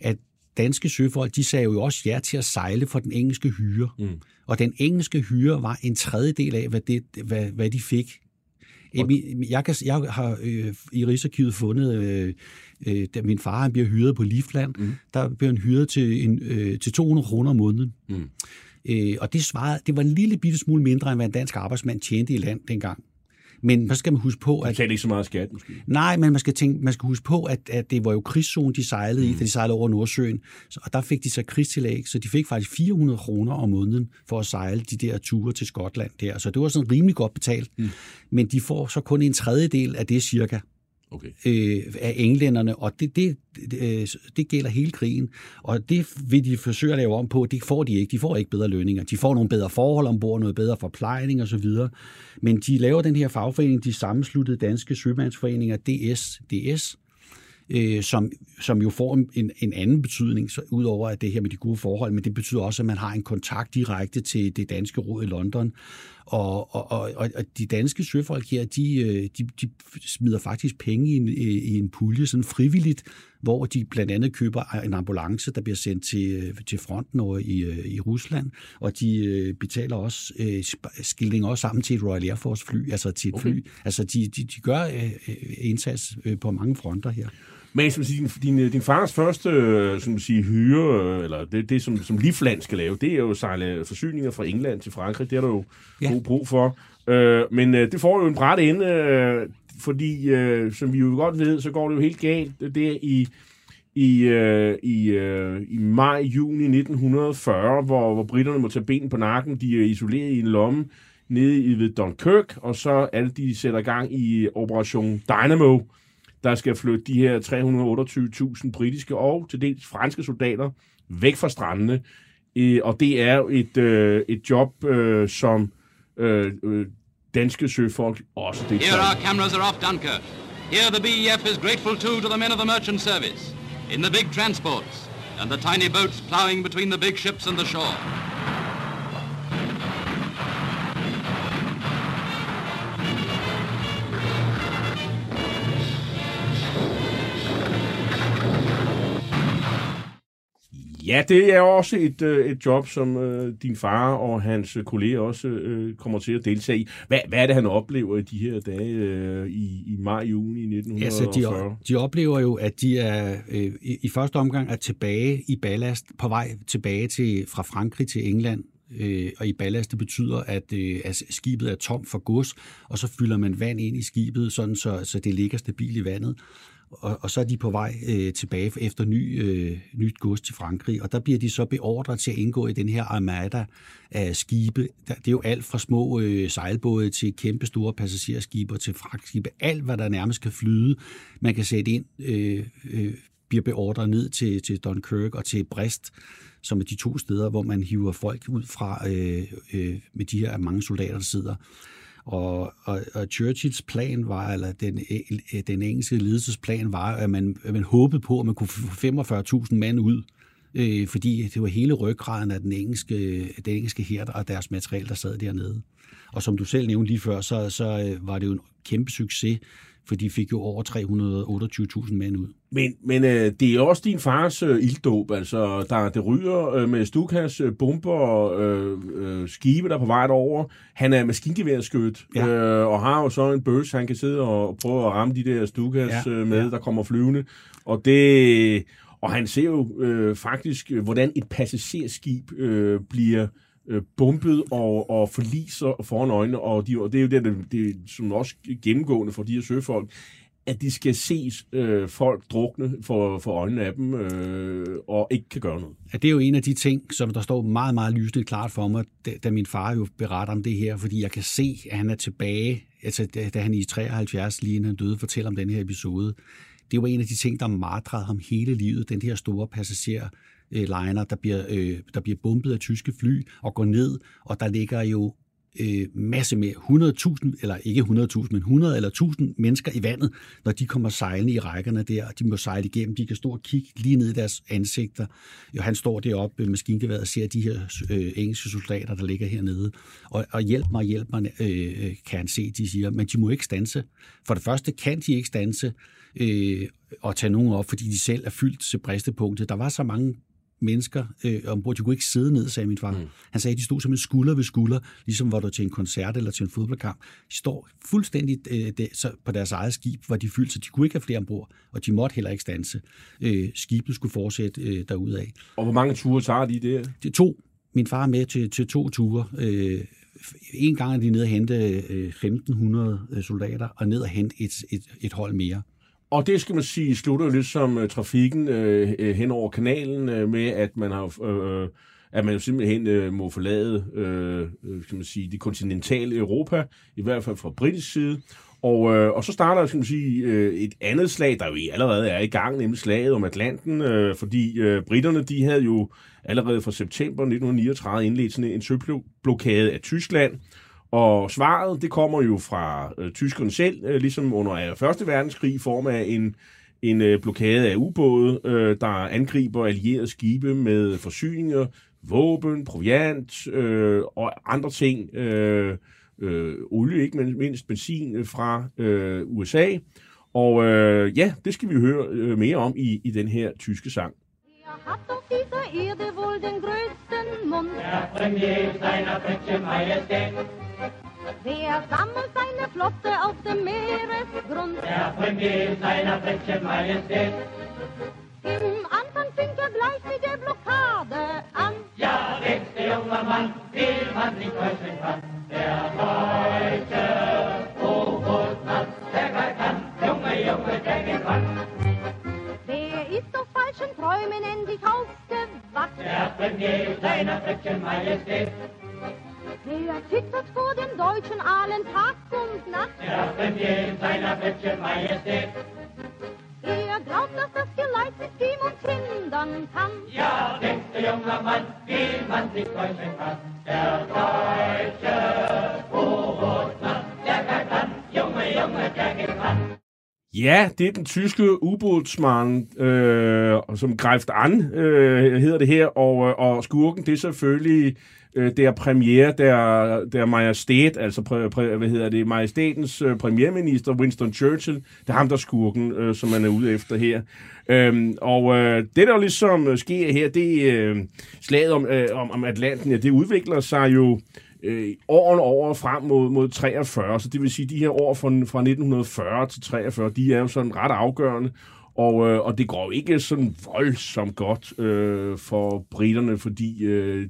at danske søfolk, de sagde jo også ja til at sejle for den engelske hyre. Mm. Og den engelske hyre var en tredjedel af, hvad, det, hvad, hvad de fik. Jeg, kan, jeg har øh, i Rigsarkivet fundet, øh, øh, da min far han bliver hyret på Livland, mm. der bliver han hyret til, en, øh, til 200 kroner om måneden. Mm. Øh, og det, svarede, det var en lille bitte smule mindre, end hvad en dansk arbejdsmand tjente i land dengang. Men så skal man huske på, at... betalte ikke så meget skat, måske. Nej, men man skal, tænke, man skal huske på, at, at det var jo krigszone, de sejlede i, da de sejlede over Nordsøen. Så, og der fik de så krigstillæg, så de fik faktisk 400 kroner om måneden for at sejle de der ture til Skotland der. Så det var sådan rimelig godt betalt. Mm. Men de får så kun en tredjedel af det cirka Okay. øh, af englænderne, og det, det, det, øh, det gælder hele krigen. Og det vil de forsøge at lave om på, det får de ikke. De får ikke bedre lønninger. De får nogle bedre forhold ombord, noget bedre forplejning osv. Men de laver den her fagforening, de sammensluttede danske sømandsforeninger, DS, DS øh, som, som jo får en, en anden betydning, så, udover at det her med de gode forhold, men det betyder også, at man har en kontakt direkte til det danske råd i London. Og, og, og, og de danske søfolk her, de, øh, de, de smider faktisk penge i en, i en pulje, sådan frivilligt, hvor de blandt andet køber en ambulance, der bliver sendt til, til fronten over i, øh, i Rusland, og de øh, betaler også øh, skilling også sammen til et Royal Air Force fly, altså til et fly. Altså de, de, de gør øh, indsats øh, på mange fronter her. Men som siger, din, din, din fars første øh, som sige, hyre, øh, eller det, det som, som Livland skal lave, det er jo sejle forsyninger fra England til Frankrig. Det er der jo Ja. god brug for. Øh, men øh, det får jo en bræt ende, øh, fordi øh, som vi jo godt ved, så går det jo helt galt. Det er i i, øh, i, øh, i maj-juni 1940, hvor, hvor britterne må tage ben på nakken. De er isoleret i en lomme nede i ved Dunkirk, og så det, de sætter gang i Operation Dynamo, der skal flytte de her 328.000 britiske og til dels franske soldater væk fra strandene. Øh, og det er jo et, øh, et job, øh, som øh, øh danske søfolk også Here our cameras are off Dunkirk. Here the BEF is grateful too to the men of the merchant service. In the big transports and the tiny boats ploughing between the big ships and the shore. Ja, det er også et, øh, et job, som øh, din far og hans kolleger også øh, kommer til at deltage i. Hvad, hvad er det, han oplever i de her dage øh, i, i maj-juni Altså, 1940? de, de oplever jo, at de er øh, i, i første omgang er tilbage i ballast, på vej tilbage til fra Frankrig til England. Øh, og i ballast, det betyder, at, øh, at skibet er tom for gods, og så fylder man vand ind i skibet, sådan så, så det ligger stabilt i vandet. Og, og så er de på vej øh, tilbage efter ny, øh, nyt gods til Frankrig, og der bliver de så beordret til at indgå i den her armada af skibe. Det er jo alt fra små øh, sejlbåde til kæmpe store passagerskibe til fragtskibe. Alt, hvad der nærmest kan flyde, man kan sætte ind, øh, øh, bliver beordret ned til, til Dunkirk og til Brest, som er de to steder, hvor man hiver folk ud fra øh, øh, med de her mange soldater, der sidder. Og, og, og Churchills plan var, eller den, øh, den engelske ledelsesplan var, at man, at man håbede på, at man kunne få 45.000 mand ud, øh, fordi det var hele ryggraden af den engelske, den engelske her og deres materiel, der sad dernede. Og som du selv nævnte lige før, så, så øh, var det jo en kæmpe succes, for de fik jo over 328.000 mænd ud. Men, men øh, det er også din fars øh, ilddåb, altså der det ryger øh, med Stukas øh, bomber øh, øh, skibe, der er på vej over. Han er maskingeværskyt, Ja. øh, og har jo så en bøs, han kan sidde og prøve at ramme de der Stukas Ja, øh, med, ja. der kommer flyvende. Og det... Og han ser jo øh, faktisk, øh, hvordan et passagerskib øh, bliver øh, bumpet og, og forliser foran øjnene, og, de, og det er jo det, det, det, som også gennemgående for de her søfolk, at de skal ses øh, folk drukne for, for øjnene af dem, øh, og ikke kan gøre noget. Ja, det er jo en af de ting, som der står meget, meget lysende klart for mig, da, da min far jo beretter om det her, fordi jeg kan se, at han er tilbage, altså da, da han i 73, lige inden han døde, fortæller om den her episode. Det var en af de ting, der martrede ham hele livet, den her store passager øh, liner, der bliver, øh, der bliver bumpet af tyske fly og går ned, og der ligger jo øh, masse mere, 100.000, eller ikke 100.000, men 100 eller 1000 mennesker i vandet, når de kommer sejlende i rækkerne der, og de må sejle igennem, de kan stå og kigge lige ned i deres ansigter. Jo, han står deroppe med maskingeværet og ser de her øh, engelske soldater, der ligger hernede, og, og hjælp mig, hjælp mig, øh, øh, kan han se, de siger, men de må ikke stanse. For det første kan de ikke stanse øh, og tage nogen op, fordi de selv er fyldt til bristepunktet. Der var så mange mennesker øh, ombord. De kunne ikke sidde ned, sagde min far. Mm. Han sagde, at de stod som en skulder ved skulder, ligesom var du til en koncert eller til en fodboldkamp. De står fuldstændig øh, det, så på deres eget skib, hvor de fyldte, så de kunne ikke have flere ombord, og de måtte heller ikke stanse. Øh, skibet skulle fortsætte øh, derudad. Og hvor mange ture tager de der? Det er to min far er med til, til to ture. Øh, en gang er de nede og hente øh, 1500 øh, soldater, og ned og hente et, et, et hold mere. Og det skal man sige slutter lidt som uh, trafikken uh, hen over kanalen uh, med, at man har uh, at man jo simpelthen uh, må forlade uh, skal man sige, det kontinentale Europa, i hvert fald fra britisk side. Og, øh, og så starter skal man sige, øh, et andet slag, der jo allerede er i gang, nemlig slaget om Atlanten, øh, fordi øh, britterne de havde jo allerede fra september 1939 indledt sådan en søblokade af Tyskland, og svaret, det kommer jo fra øh, tyskerne selv, øh, ligesom under øh, 1. verdenskrig, i form af en, en øh, blokade af ubåde, øh, der angriber allierede skibe med forsyninger, våben, proviant øh, og andre ting, øh, øh, olie, ikke mindst benzin øh, fra øh, USA. Og øh, ja, det skal vi høre øh, mere om i, i den her tyske sang. Hat auf dieser Erde wohl den größten Mund. Der Premier seiner Britsche Majestät. Wer sammelt seine Flotte auf dem Meeresgrund? Der Premier seiner Britsche Majestät. Im Anfang fing er gleich mit der Blockade an. Ja, nächster junger Mann, will man nicht täuschen kann. Der deutsche falschen Träumen endlich aufgewacht? Der Premier seiner Britsche Majestät. Der zittert vor den Deutschen allen Tag und Nacht. Der Premier seiner Britsche Majestät. Er glaubt, dass das Geleit mit ihm uns hindern kann. Ja, nächster junger Mann, wie man sich täuschen kann. Der deutsche U-Boot-Mann, der kann, Junge, Junge, der gewann. Ja, det er den tyske ubådsmand, øh, som Greift an, øh, hedder det her, og, øh, og skurken, det er selvfølgelig øh, der premiere, der, der majestæt, altså præ, præ, hvad hedder det, majestætens øh, premierminister, Winston Churchill, det er ham, der er skurken, øh, som man er ude efter her. Øhm, og øh, det, der ligesom øh, sker her, det øh, slaget om, øh, om, om Atlanten, ja, det udvikler sig jo øh, årene over frem mod, mod 43, så det vil sige, de her år fra, fra 1940 til 43, de er jo sådan ret afgørende, og, øh, og det går jo ikke sådan voldsomt godt øh, for britterne, fordi øh,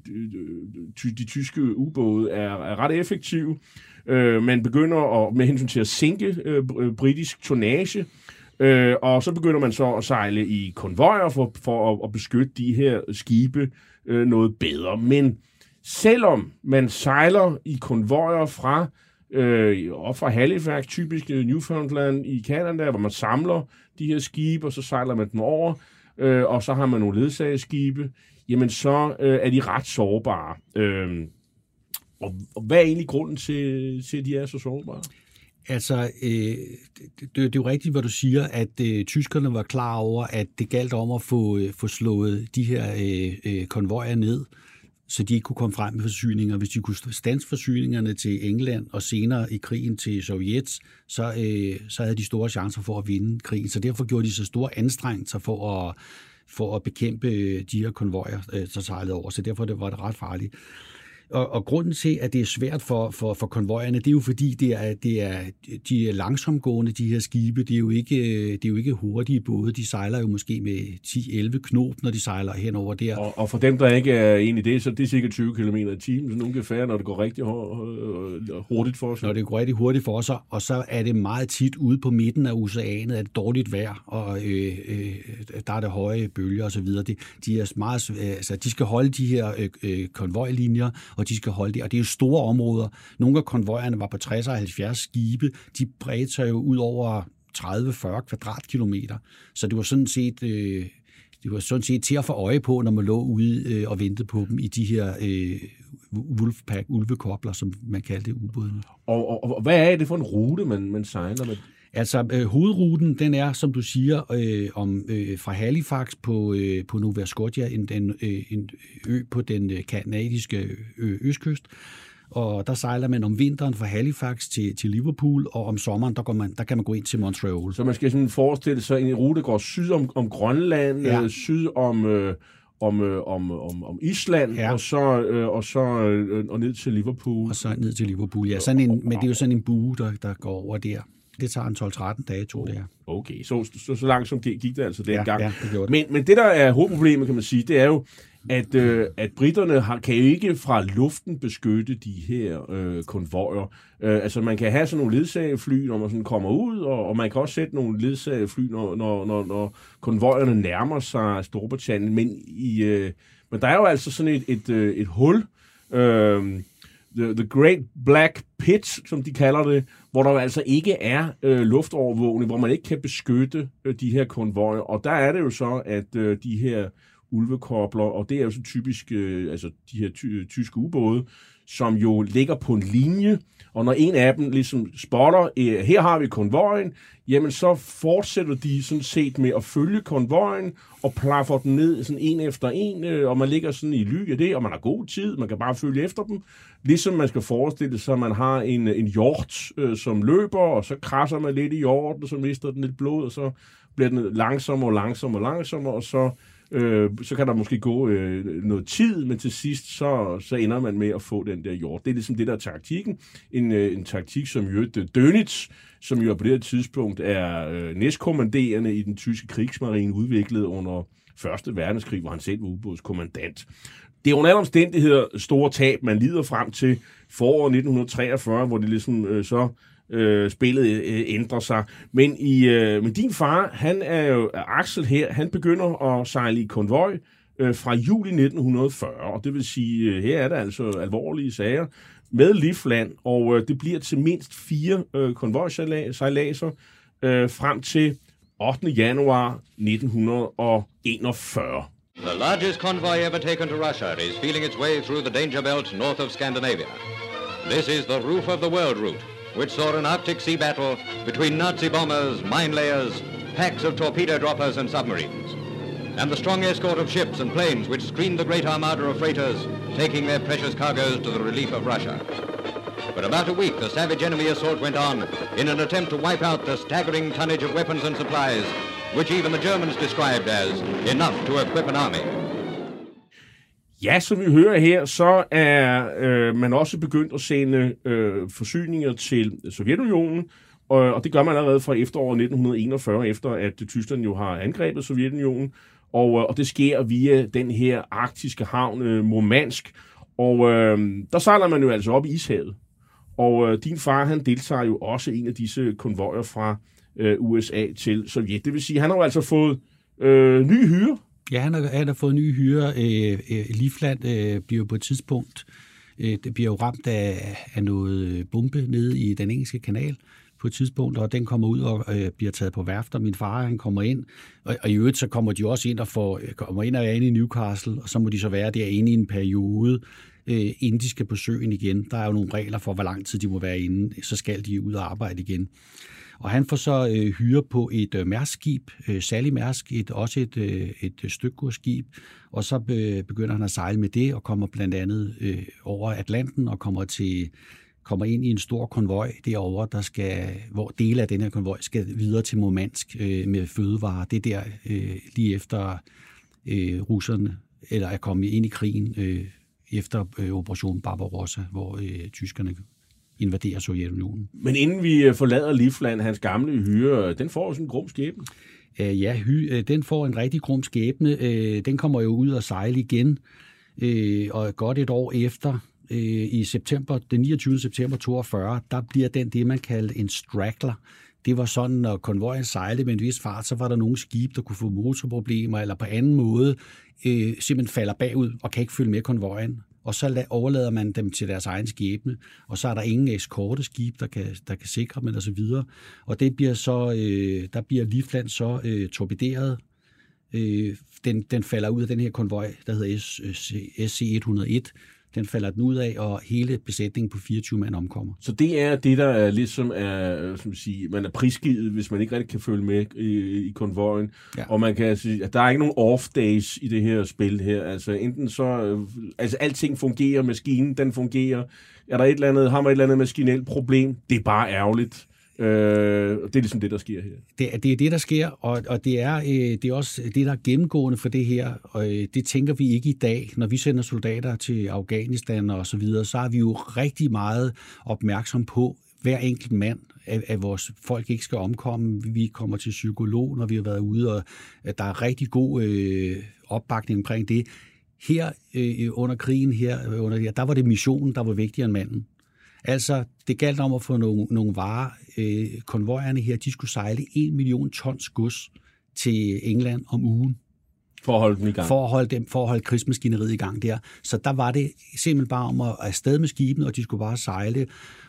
de, de tyske ubåde er, er ret effektive. Øh, man begynder at, med hensyn til at sænke øh, øh, britisk tonnage, øh, og så begynder man så at sejle i konvojer for, for at, at beskytte de her skibe øh, noget bedre. Men selvom man sejler i konvojer fra øh, op fra Halifax, typisk øh, Newfoundland i Canada, hvor man samler de her skibe, og så sejler man dem over, øh, og så har man nogle ledsageskibe, jamen så øh, er de ret sårbare. Øh, og, og hvad er egentlig grunden til, til, at de er så sårbare? Altså, øh, det, det, det er jo rigtigt, hvad du siger, at øh, tyskerne var klar over, at det galt om at få, øh, få slået de her øh, øh, konvojer ned, så de ikke kunne komme frem med forsyninger. Hvis de kunne stanse forsyningerne til England og senere i krigen til Sovjet, så, øh, så havde de store chancer for at vinde krigen. Så derfor gjorde de så store anstrengelser for at, for at bekæmpe øh, de her konvojer, øh, der sejlede over. Så derfor var det ret farligt. Og, og grunden til, at det er svært for, for, for konvojerne, det er jo fordi, det er, det er, de er langsomgående, de her skibe. Det er, jo ikke, det er jo ikke hurtige både. De sejler jo måske med 10-11 knop, når de sejler henover der. Og, og for dem, der ikke er enig i det, så det er cirka 20 km i timen, så nogle kan færre, når det går rigtig hurtigt for sig. Når det går rigtig hurtigt for sig, og så er det meget tit ude på midten af oceanet, at det dårligt vejr, og øh, øh, der er det høje bølger osv. De, de, er meget, altså, de skal holde de her øh, konvojlinjer, hvor de skal holde det. Og det er jo store områder. Nogle af konvojerne var på 60 og 70 skibe. De bredte sig jo ud over 30-40 kvadratkilometer. Så det var sådan set... Øh, det var sådan set til at få øje på, når man lå ude øh, og ventede på dem i de her øh, Wolfpack, ulvekobler, som man kaldte ubådene. Og, og, og hvad er det for en rute, man, man sejler med? Altså, øh, hovedruten, den er, som du siger, øh, om øh, fra Halifax på, øh, på Nova Scotia, en, en, øh, en ø på den øh, kanadiske ø, østkyst. Og der sejler man om vinteren fra Halifax til, til Liverpool, og om sommeren, der, går man, der kan man gå ind til Montreal. Så man skal sådan forestille sig, en rute går syd om, om Grønland, ja. øh, syd om... Øh om, øh, om, om, om Island, ja. og så, øh, og, så øh, og ned til Liverpool. Og så ned til Liverpool, ja. Sådan en, men det er jo sådan en bue, der, der går over der. Det tager en 12-13 dage, tog det her. Okay, så, så, så langt som det gik det altså dengang. ja, det gjorde det. Men, men det, der er hovedproblemet, kan man sige, det er jo, at, øh, at britterne har, kan jo ikke fra luften beskytte de her øh, konvojer. Øh, altså man kan have sådan nogle ledsagefly, når man sådan kommer ud, og, og man kan også sætte nogle ledsagefly, når, når, når, når konvojerne nærmer sig Storbritannien. Men, i, øh, men der er jo altså sådan et, et, øh, et hul, øh, the, the Great Black Pit, som de kalder det, hvor der altså ikke er øh, luftovervågning, hvor man ikke kan beskytte øh, de her konvojer. Og der er det jo så, at øh, de her ulvekobler, og det er jo så typisk øh, altså de her ty- tyske ubåde, som jo ligger på en linje, og når en af dem ligesom spotter, øh, her har vi konvojen, jamen så fortsætter de sådan set med at følge konvojen og plaffer den ned sådan en efter en, øh, og man ligger sådan i ly af det, og man har god tid, man kan bare følge efter dem. Ligesom man skal forestille sig, at man har en, øh, en hjort, øh, som løber, og så krasser man lidt i hjorten, så mister den lidt blod, og så bliver den langsommere og langsommere og langsommere, og så øh, så kan der måske gå øh, noget tid, men til sidst, så, så ender man med at få den der jord. Det er ligesom det, der er taktikken. En, øh, en taktik, som jo øh, Dönitz, som jo på det her tidspunkt er øh, næstkommanderende i den tyske krigsmarine, udviklet under Første Verdenskrig, hvor han selv var ubådskommandant. Det er under alle omstændigheder store tab, man lider frem til foråret 1943, hvor det ligesom øh, så øh, spillet øh, øh, ændrer sig. Men, i, øh, men din far, han er jo Axel her, han begynder at sejle i konvoj øh, fra juli 1940, og det vil sige, øh, her er der altså alvorlige sager med Livland, og øh, det bliver til mindst fire øh, konvojsejladser øh, frem til 8. januar 1941. The largest convoy ever taken to Russia is feeling its way through the danger belt north of Scandinavia. This is the roof of the world route, which saw an Arctic sea battle between Nazi bombers, mine layers, packs of torpedo droppers and submarines, and the strong escort of ships and planes which screened the great armada of freighters taking their precious cargoes to the relief of Russia. For about a week, the savage enemy assault went on in an attempt to wipe out the staggering tonnage of weapons and supplies, which even the Germans described as enough to equip an army. Ja, som vi hører her, så er øh, man også begyndt at sende øh, forsyninger til Sovjetunionen, og, og det gør man allerede fra efteråret 1941, efter at Tyskland jo har angrebet Sovjetunionen, og, øh, og det sker via den her arktiske havn øh, Murmansk, og øh, der sejler man jo altså op i ishavet. Og øh, din far, han deltager jo også i en af disse konvojer fra øh, USA til Sovjet. Det vil sige, han har jo altså fået øh, ny hyre. Ja, han har, han har fået nye hyre. Øh, øh, Livland øh, bliver på et tidspunkt, øh, det bliver jo ramt af, af noget øh, bombe nede i den engelske kanal på et tidspunkt, og den kommer ud og øh, bliver taget på værfter. Min far, han kommer ind, og, og i øvrigt så kommer de også ind og får, øh, kommer ind og er inde i Newcastle, og så må de så være derinde i en periode, øh, inden de skal på søen igen. Der er jo nogle regler for, hvor lang tid de må være inde, så skal de ud og arbejde igen. Og han får så øh, hyre på et øh, mærskib, øh, Sally Mærsk, et, også et, øh, et øh, stykkursskib, og så øh, begynder han at sejle med det, og kommer blandt andet øh, over Atlanten, og kommer til kommer ind i en stor konvoj derovre, der skal, hvor dele af den her konvoj skal videre til Murmansk øh, med fødevarer. Det er der øh, lige efter øh, russerne, eller er kommet ind i krigen øh, efter øh, Operation Barbarossa, hvor øh, tyskerne invaderer Sovjetunionen. Men inden vi øh, forlader Livland, hans gamle hyre, den får jo sådan en grum skæbne. Øh, ja, hy, øh, den får en rigtig grum skæbne. Øh, den kommer jo ud og sejle igen, øh, og godt et år efter, øh, i september, den 29. september 42, der bliver den det, man kaldte en straggler. Det var sådan, når konvojen sejlede med en vis fart, så var der nogle skib, der kunne få motorproblemer, eller på anden måde øh, simpelthen falder bagud og kan ikke følge med konvojen og så overlader man dem til deres egen skæbne, og så er der ingen eskorteskib, der kan, der kan sikre dem, og så videre. Og det bliver så, øh, der bliver Livland så øh, torpederet. Øh, den, den falder ud af den her konvoj, der hedder SC-101, øh, den falder den ud af, og hele besætningen på 24 mand omkommer. Så det er det, der er ligesom er, som sige, man er prisgivet, hvis man ikke rigtig kan følge med i, i konvojen. Ja. Og man kan sige, at der er ikke nogen off-days i det her spil her. Altså enten så, altså alting fungerer, maskinen den fungerer. Er der et eller andet, har man et eller andet maskinelt problem, det er bare ærgerligt. Øh, det er ligesom det, der sker her. Det, det er det, der sker, og, og det, er, øh, det er også det, der er gennemgående for det her, og øh, det tænker vi ikke i dag. Når vi sender soldater til Afghanistan og så videre, så er vi jo rigtig meget opmærksom på, hver enkelt mand, at, at vores folk ikke skal omkomme. Vi kommer til psykolog, når vi har været ude, og at der er rigtig god øh, opbakning omkring det. Her øh, under krigen, her, under, der var det missionen, der var vigtigere end manden. Altså, det galt om at få nogle, nogle varer. Øh, konvojerne her, de skulle sejle 1 million tons gods til England om ugen For at holde dem i gang. for at holde, dem, for at holde krigsmaskineriet i gang der. Så der var det simpelthen bare om at afsted med skibene, og de skulle bare sejle.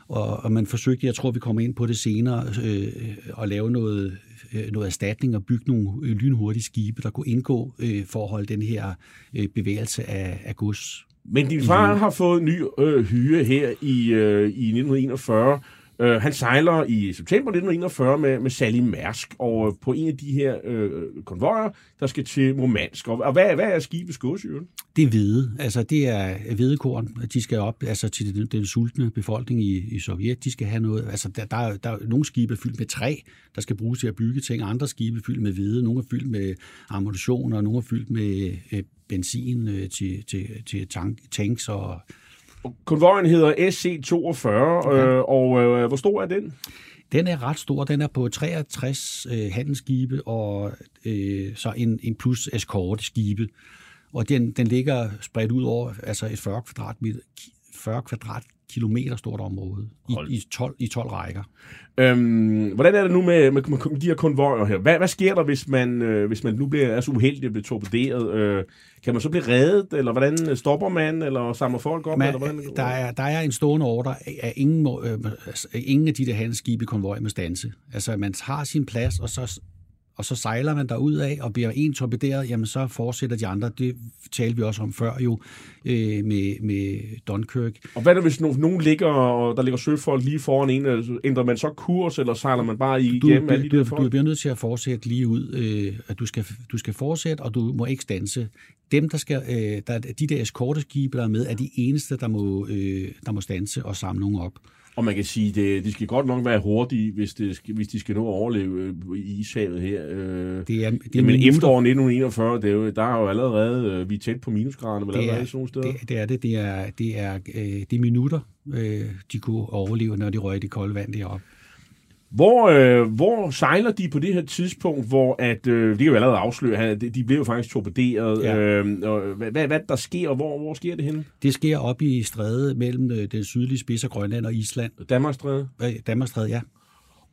Og, og man forsøgte, jeg tror, vi kommer ind på det senere, øh, at lave noget, øh, noget erstatning og bygge nogle øh, lynhurtige skibe, der kunne indgå øh, for at holde den her øh, bevægelse af, af gods. Men din far har fået ny øh, hyre her i, øh, i 1941. Øh, han sejler i september 1941 med, med Sally Mærsk og øh, på en af de her øh, konvojer, der skal til Murmansk. Og, og hvad, hvad er skibets gods? Det er hvide, altså det er hvedekorn, de skal op altså til den, den sultne befolkning i, i Sovjet, de skal have noget, altså der, der, er- der er nogle skibe er fyldt med træ, der skal bruges til at bygge ting, andre skibe er fyldt med hvide. nogle er fyldt med ammunition, og nogle er fyldt med øh, benzin øh, til, til, til tank, tanks og Konvojen hedder SC-42, øh, og øh, hvor stor er den? Den er ret stor. Den er på 63 øh, handelsskibe og øh, så en, en plus eskorteskibe. Og den, den ligger spredt ud over altså et 40 kvadratmeter, 40 kvadratkilometer stort område i, Hold. i, 12, i 12 rækker. Øhm, hvordan er det nu med, med, med de her konvojer her? Hvad, hvad sker der, hvis man, øh, hvis man nu bliver, er så uheldig at blive torpederet? Øh, kan man så blive reddet, eller hvordan stopper man, eller samler folk op? Man, eller hvordan, der, er, der er en stående ordre, at ingen, må, øh, ingen af de der handelsskibe i konvoj må stanse. Altså, man har sin plads, og så, og så sejler man derud af, og bliver en torpederet, jamen så fortsætter de andre. Det talte vi også om før jo, øh, med, med Dunkirk. Og hvad er det, hvis nogen, nogen ligger, og der ligger søfolk lige foran en? Altså, Ændrer man så kurs, eller sejler man bare du, igennem alle de du, der du, folk? du bliver nødt til at fortsætte lige ud, øh, at du skal, du skal fortsætte, og du må ikke stanse. Dem, der skal, øh, der, de der eskorteskibe, der er med, er de eneste, der må, øh, der må stanse og samle nogen op. Og man kan sige, det, de skal godt nok være hurtige, hvis, det, hvis de skal nå at overleve øh, i ishavet her. Øh, Det er, det er Jamen minutter. efterår 1941, det er jo, der er jo allerede, øh, vi er tæt på minusgraderne, vel Det allerede er, sådan nogle steder. det, det er det. Det er, det er, det er minutter, de kunne overleve, når de røg i det kolde vand deroppe. Hvor, øh, hvor sejler de på det her tidspunkt, hvor at, øh, det kan jo allerede afsløre, de blev jo faktisk torpederet. Ja. Øh, og hvad, hvad, hvad der sker, og hvor, hvor sker det henne? Det sker op i strædet mellem øh, den sydlige spids af Grønland og Island. Danmarkstræde. Øh, Danmarkstrædet, ja.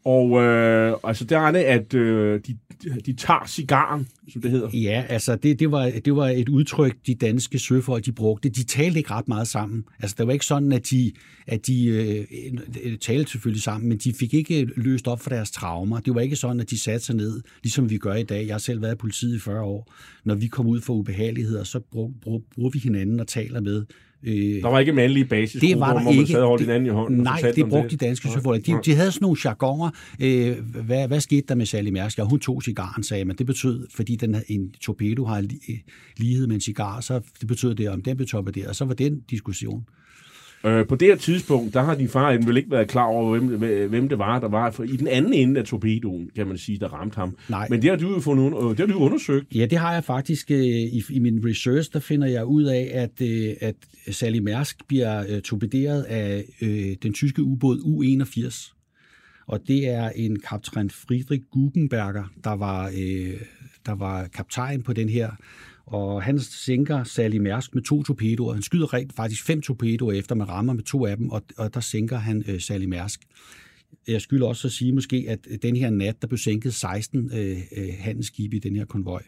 Og øh, altså der er det, at øh, de, de tager cigaren, som det hedder. Ja, altså det, det, var, det var et udtryk, de danske søfolk de brugte. De talte ikke ret meget sammen. Altså det var ikke sådan, at de, at de øh, talte selvfølgelig sammen, men de fik ikke løst op for deres traumer. Det var ikke sådan, at de satte sig ned, ligesom vi gør i dag. Jeg har selv været i politiet i 40 år. Når vi kom ud for ubehageligheder, så brug, brug, bruger vi hinanden og taler med. Øh, Der var ikke mandlige basisgrupper, det var der hvor man ikke. sad og holdt Det- hinanden i hånden. Nej, det brugte de danske søfolk. De, de havde sådan nogle jargoner. Øh, hvad, hvad skete der med Sally Mærsk? Ja, hun tog cigaren, sagde man. Det betød, fordi den, en torpedo har li- lighed med en cigar, så det betød det, om den blev torpederet. Så var det en diskussion. Øh, på det her tidspunkt, der har din far vel ikke været klar over, hvem, hvem det var, der var for, i den anden ende af torpedoen, kan man sige, der ramte ham. Nej. Men det har du jo fundet, øh, det har du undersøgt. Ja, det har jeg faktisk øh, i, i min research, der finder jeg ud af, at, øh, at Sally Mærsk bliver øh, torpederet af øh, den tyske ubåd U-81. Og det er en kaptajn Friedrich Guggenberger, der var, øh, der var kaptajn på den her. Og han sænker Sally Mærsk med to torpedoer. Han skyder rent faktisk fem torpedoer efter, man rammer med to af dem, og, og der sænker han øh, Sally Mærsk. Jeg skylder også at sige måske, at den her nat, der blev sænket 16 øh, øh, handelsskibe i den her konvoj.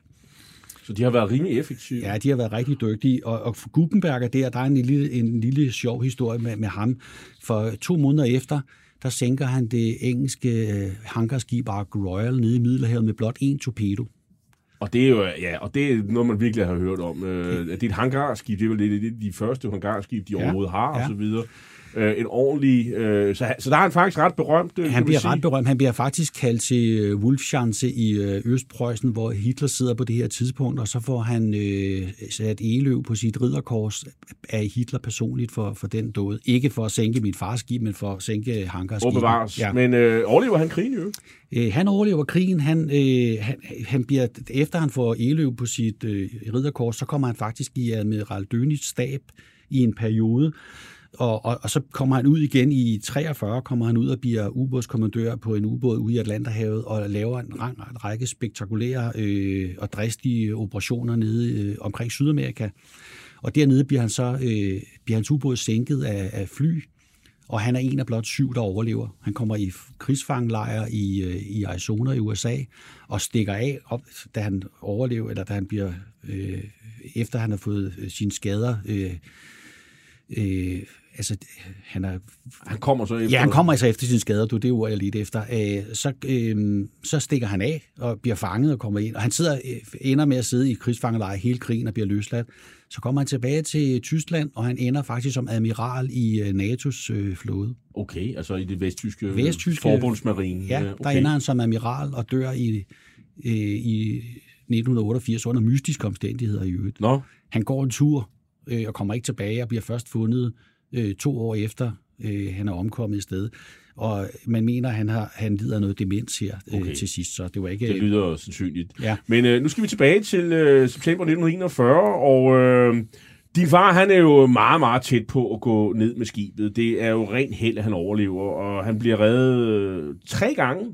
Så de har været rimelig effektive. Ja, de har været rigtig dygtige. Og, og for Guggenberger der, der er en lille, en lille sjov historie med, med ham. For to måneder efter, der sænker han det engelske øh, hangarskib Ark Royal nede i Middelhavet med blot én torpedo. Og det er jo ja, og det er noget, man virkelig har hørt om. Øh, det er et hangarskib, det er vel det, det er de første hangarskib, de Ja, overhovedet har, ja. og så videre. Øh, en ordentlig... Øh, så, så der er han faktisk ret berømt, øh, Han bliver sige. ret berømt. Han bliver faktisk kaldt til øh, Wolfschanze i øh, Østpreussen, hvor Hitler sidder på det her tidspunkt, og så får han øh, sat eløv på sit ridderkors af Hitler personligt for, for den dåd. Ikke for at sænke mit fars skib, men for at sænke. Åbenbart. Ja. Ja. Men øh, overlever han krigen jo? Øh, han overlever krigen. Han, øh, han, han bliver, efter han får eløv på sit øh, ridderkors, så kommer han faktisk i Admiral Dönitz stab i en periode. Og, og, og så kommer han ud igen i 43, kommer han ud og bliver ubådskommandør på en ubåd ude i Atlanterhavet og laver en lang række spektakulære øh, og dristige operationer nede øh, omkring Sydamerika. Og dernede bliver han så øh, bliver hans ubåd sænket af, af fly, og han er en af blot syv, der overlever. Han kommer i krigsfangelejr i, øh, i Arizona i USA og stikker af, op, da han overlever, eller da han bliver, øh, efter han har fået øh, sine skader øh, øh, altså, han er... Han kommer så efter... Ja, han kommer altså efter sine skader, du, det er ord, jeg lidt efter. Øh, så, øh, så stikker han af og bliver fanget og kommer ind. Og han sidder, øh, ender med at sidde i krigsfangelejre hele krigen og bliver løsladt. Så kommer han tilbage til Tyskland, og han ender faktisk som admiral i øh, NATO's øh, flåde. Okay, altså i det vesttyske, Vesttyske- forbundsmarine. Ja, der ender han som admiral og dør i, øh, i 1988 under mystiske omstændigheder i øvrigt. Nå, Han går en tur øh, og kommer ikke tilbage og bliver først fundet øh, to år efter, øh, han er omkommet i sted. Og man mener, at han, har, han lider noget demens her øh, Okay. til sidst, så det var ikke... det lyder sandsynligt. Ja. Men øh, nu skal vi tilbage til øh, september 1941, og øh, din far, han er jo meget, meget tæt på at gå ned med skibet. Det er jo rent held, at han overlever, og han bliver reddet øh, tre gange.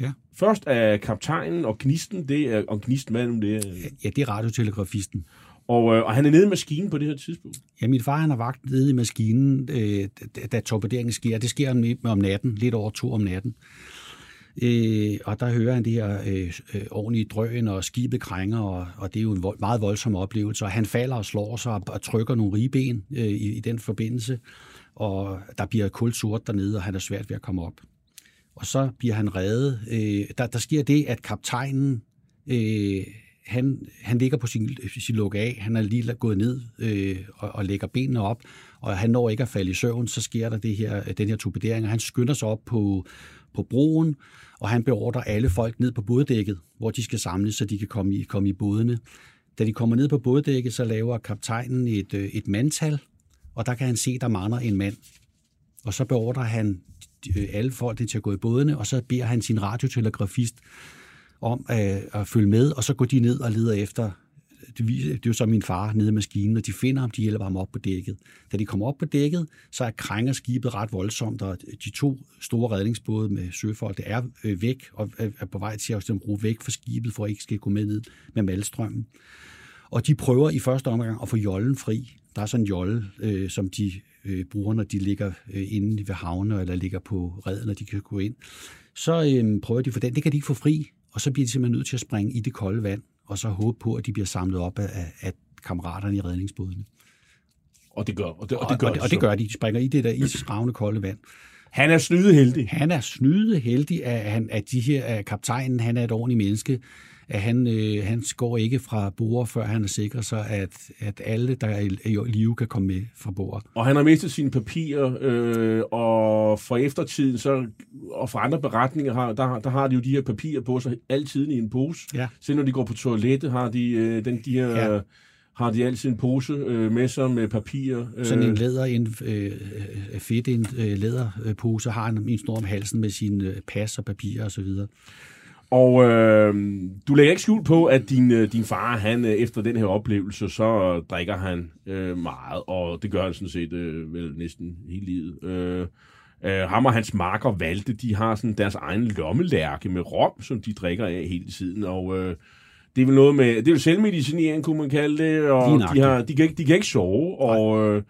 Ja. Først af kaptajnen og gnisten, det er, og gnisten, hvad er nu det? Ja, det er radiotelegrafisten. Og, øh, og han er nede i maskinen på det her tidspunkt. Ja, min far han har vagt nede i maskinen, øh, da, da torpederingen sker. Det sker om, om natten, lidt over to om natten. Øh, og der hører han det her øh, øh, ordentlige drøn, og skibet krænger, og, og det er jo en vold, meget voldsom oplevelse. Og han falder og slår sig og, og trykker nogle ribben øh, i, i den forbindelse, og der bliver kul sort dernede, og han er svært ved at komme op. Og så bliver han reddet. Øh, der, der sker det, at kaptajnen, øh, han, han ligger på sin, sin lukke af, han er lige gået ned øh, og, og lægger benene op, og han når ikke at falde i søvn, så sker der det her, den her torpedering, og han skynder sig op på, på broen, og han beordrer alle folk ned på båddækket, hvor de skal samles, så de kan komme i, komme i bådene. Da de kommer ned på båddækket, så laver kaptajnen et, øh, et mandtal, og der kan han se, der mangler en mand. Og så beordrer han øh, alle folk til at gå i bådene, og så beder han sin radiotelegrafist om at, at følge med, og så går de ned og leder efter, det, viser, det er jo så min far nede i maskinen, og de finder ham, de hjælper ham op på dækket. Da de kommer op på dækket, så er krænger skibet ret voldsomt, og de to store redningsbåde med søfolk, det er øh, væk, og er på vej til at bruge væk fra skibet, for at ikke skal gå med ned med malstrømmen. Og de prøver i første omgang at få jollen fri. Der er sådan en jolle, øh, som de øh, bruger, når de ligger øh, inde ved havne, eller ligger på redden, når de kan gå ind. Så øh, prøver de for den. Det kan de ikke få fri, og så bliver de simpelthen nødt til at springe i det kolde vand, og så håbe på, at de bliver samlet op af, af, kammeraterne i redningsbådene. Og det gør, og det, og det gør, og, de og det gør de. De springer i det der isravne kolde vand. Han er snydeheldig. Han er snyde heldig, at, han, at de her at kaptajnen, han er et ordentligt menneske, at han, øh, han går ikke fra bord, før han er sikker sig, at, at alle, der er i, i live, kan komme med fra bord. Og han har mistet sine papirer, øh, og for eftertiden, så, og for andre beretninger, har, der, der har de jo de her papirer på sig altid i en pose. Ja. Selv når de går på toilettet, har de, øh, den, de her, Ja. har de altid en pose øh, med sig med papirer. Sådan en Øh, læder, en øh, øh, fedt, en øh, læderpose, har han en snor om halsen med sine øh, pas og papirer osv. Og øh, du lægger ikke skjul på, at din, øh, din far, han øh, efter den her oplevelse, så drikker han øh, meget, og det gør han sådan set øh, vel næsten hele livet. Øh, øh, ham og hans marker valgte, de har sådan deres egen lommelærke med rom, som de drikker af hele tiden, og øh, det er vel noget med, det er jo selvmedicinering, kunne man kalde det, og de, har, de, kan ikke, de kan ikke sove, og... Øh,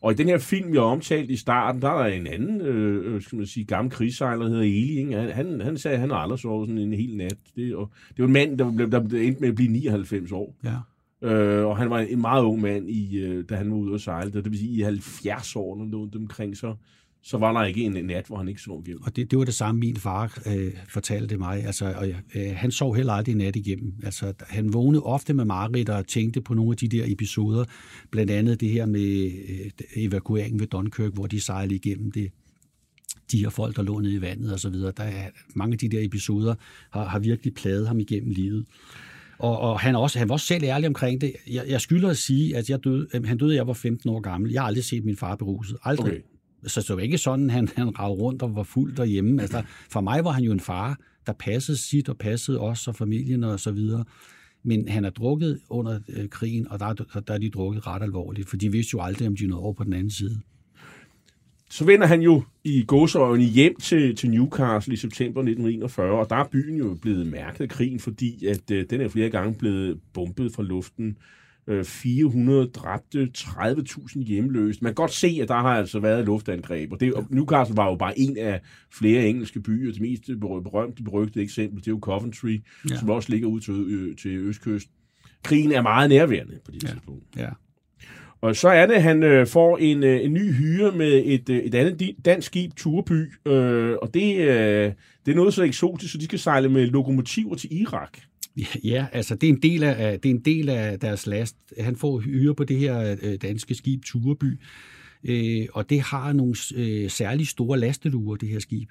og i den her film, jeg omtalte i starten, der er der en anden, øh, øh, skal man sige, gammel krigssejler, der hedder Eli. Ikke? Han, han, han sagde, at han har aldrig sovet sådan en hel nat. Det, og, det var en mand, der, blev, der endte med at blive 99 år. Ja. Øh, og han var en meget ung mand, i, øh, da han var ude og sejle. Det vil sige, i 70 år, når omkring, så, så var der ikke en nat, hvor han ikke sov igennem. Og det, det var det samme, min far øh, fortalte mig. Altså, og, øh, han sov heller aldrig nat igennem. Altså, han vågnede ofte med mareridt og tænkte på nogle af de der episoder. Blandt andet det her med øh, evakueringen ved Dunkirk, hvor de sejlede igennem det de her folk, der lå nede i vandet og så videre. Der er mange af de der episoder har, har virkelig plaget ham igennem livet. Og, og han, også, han var også selv ærlig omkring det. Jeg, jeg skylder at sige, at jeg døde, øh, han døde, jeg var 15 år gammel. Jeg har aldrig set min far beruset. Aldrig. Okay. Så det var ikke sådan, han, han ragede rundt og var fuld derhjemme. Altså, for mig var han jo en far, der passede sit og passede os og familien og så videre. Men han er drukket under øh, krigen, og der, der er de drukket ret alvorligt, for de vidste jo aldrig, om de nåede over på den anden side. så vender han jo i godsøjne hjem til, til Newcastle i september 1941, og der er byen jo blevet mærket af krigen, fordi at øh, den er flere gange blevet bombet fra luften. Øh, 400 dræbte, 30.000 hjemløse. Man kan godt se, at der har altså været luftangreb, og det, og Newcastle var jo bare en af flere engelske byer. Det mest berømte, berygtede eksempel, det er jo Coventry, ja. Som også ligger ud til, ø- til østkyst. Krigen er meget nærværende på det Ja. tidspunkt. Ja. Og så er det, at han øh, får en, øh, en ny hyre med et, øh, et andet dansk skib, Turby. Øh, og det, øh, det er noget så eksotisk, så de skal sejle med lokomotiver til Irak. Ja, altså det er en del af, det er en del af deres last. Han får hyre på det her øh, danske skib Tureby, øh, og det har nogle øh, særligt store lasteluger, det her skib.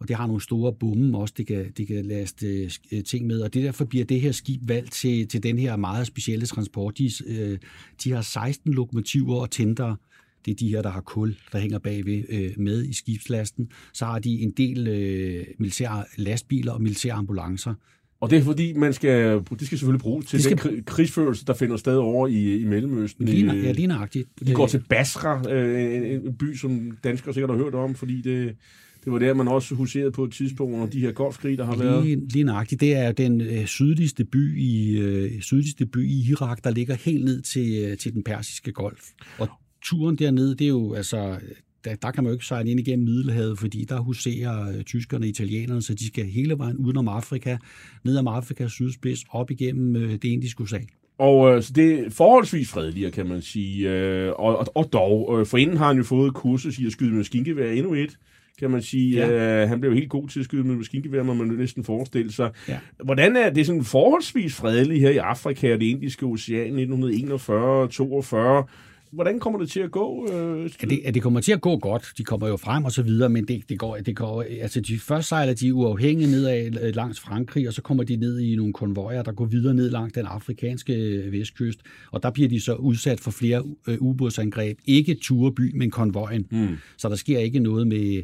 Og det har nogle store bomme også, det kan, det kan laste øh, ting med. Og det derfor bliver det her skib valgt til, til den her meget specielle transport. De, øh, de har 16 lokomotiver og tændere. Det er de her, der har kul, der hænger bagved øh, med i skibslasten. Så har de en del øh, militære lastbiler og militære ambulancer. Og det er fordi, man skal, det skal selvfølgelig bruges til Det skal... den kri- krigsførelse, der finder sted over i, i Mellemøsten. Lige, Øh, ja, lige nøjagtigt. De går Øh, til Basra, øh, en, en by, som danskere sikkert har hørt om, fordi det, det var der, man også huserede på et tidspunkt under de her golfkrig, der har været. Lige, lige nøjagtigt. Det er den øh, sydligste by i øh, sydligste by i Irak, der ligger helt ned til, øh, til den persiske golf. Og turen derned, det er jo altså der, der kan man jo ikke sejle ind igennem Middelhavet, fordi der huserer øh, tyskerne og italienerne, så de skal hele vejen udenom Afrika, ned om Afrikas sydspids, op igennem øh, det indiske ocean. Og øh, så det er forholdsvis fredeligere, kan man sige. Øh, og, og, og dog, øh, for inden har han jo fået kursus i at skyde med maskingevær endnu et, kan man sige. Ja. Øh, han blev helt god til at skyde med maskingevær, må man næsten forestille sig. Ja. Hvordan er det sådan forholdsvis fredeligt her i Afrika og det indiske ocean 1941-42? Hvordan kommer det til at gå? Øh, At det, at det kommer til at gå godt, de kommer jo frem og så videre, men det, det går, det går, altså de først sejler de uafhængigt nedad øh, langs Frankrig, og så kommer de ned i nogle konvojer, der går videre ned langs den afrikanske øh, vestkyst, og der bliver de så udsat for flere øh, ubådsangreb. Ikke Tureby, men konvojen. Hmm. Så der sker ikke noget med,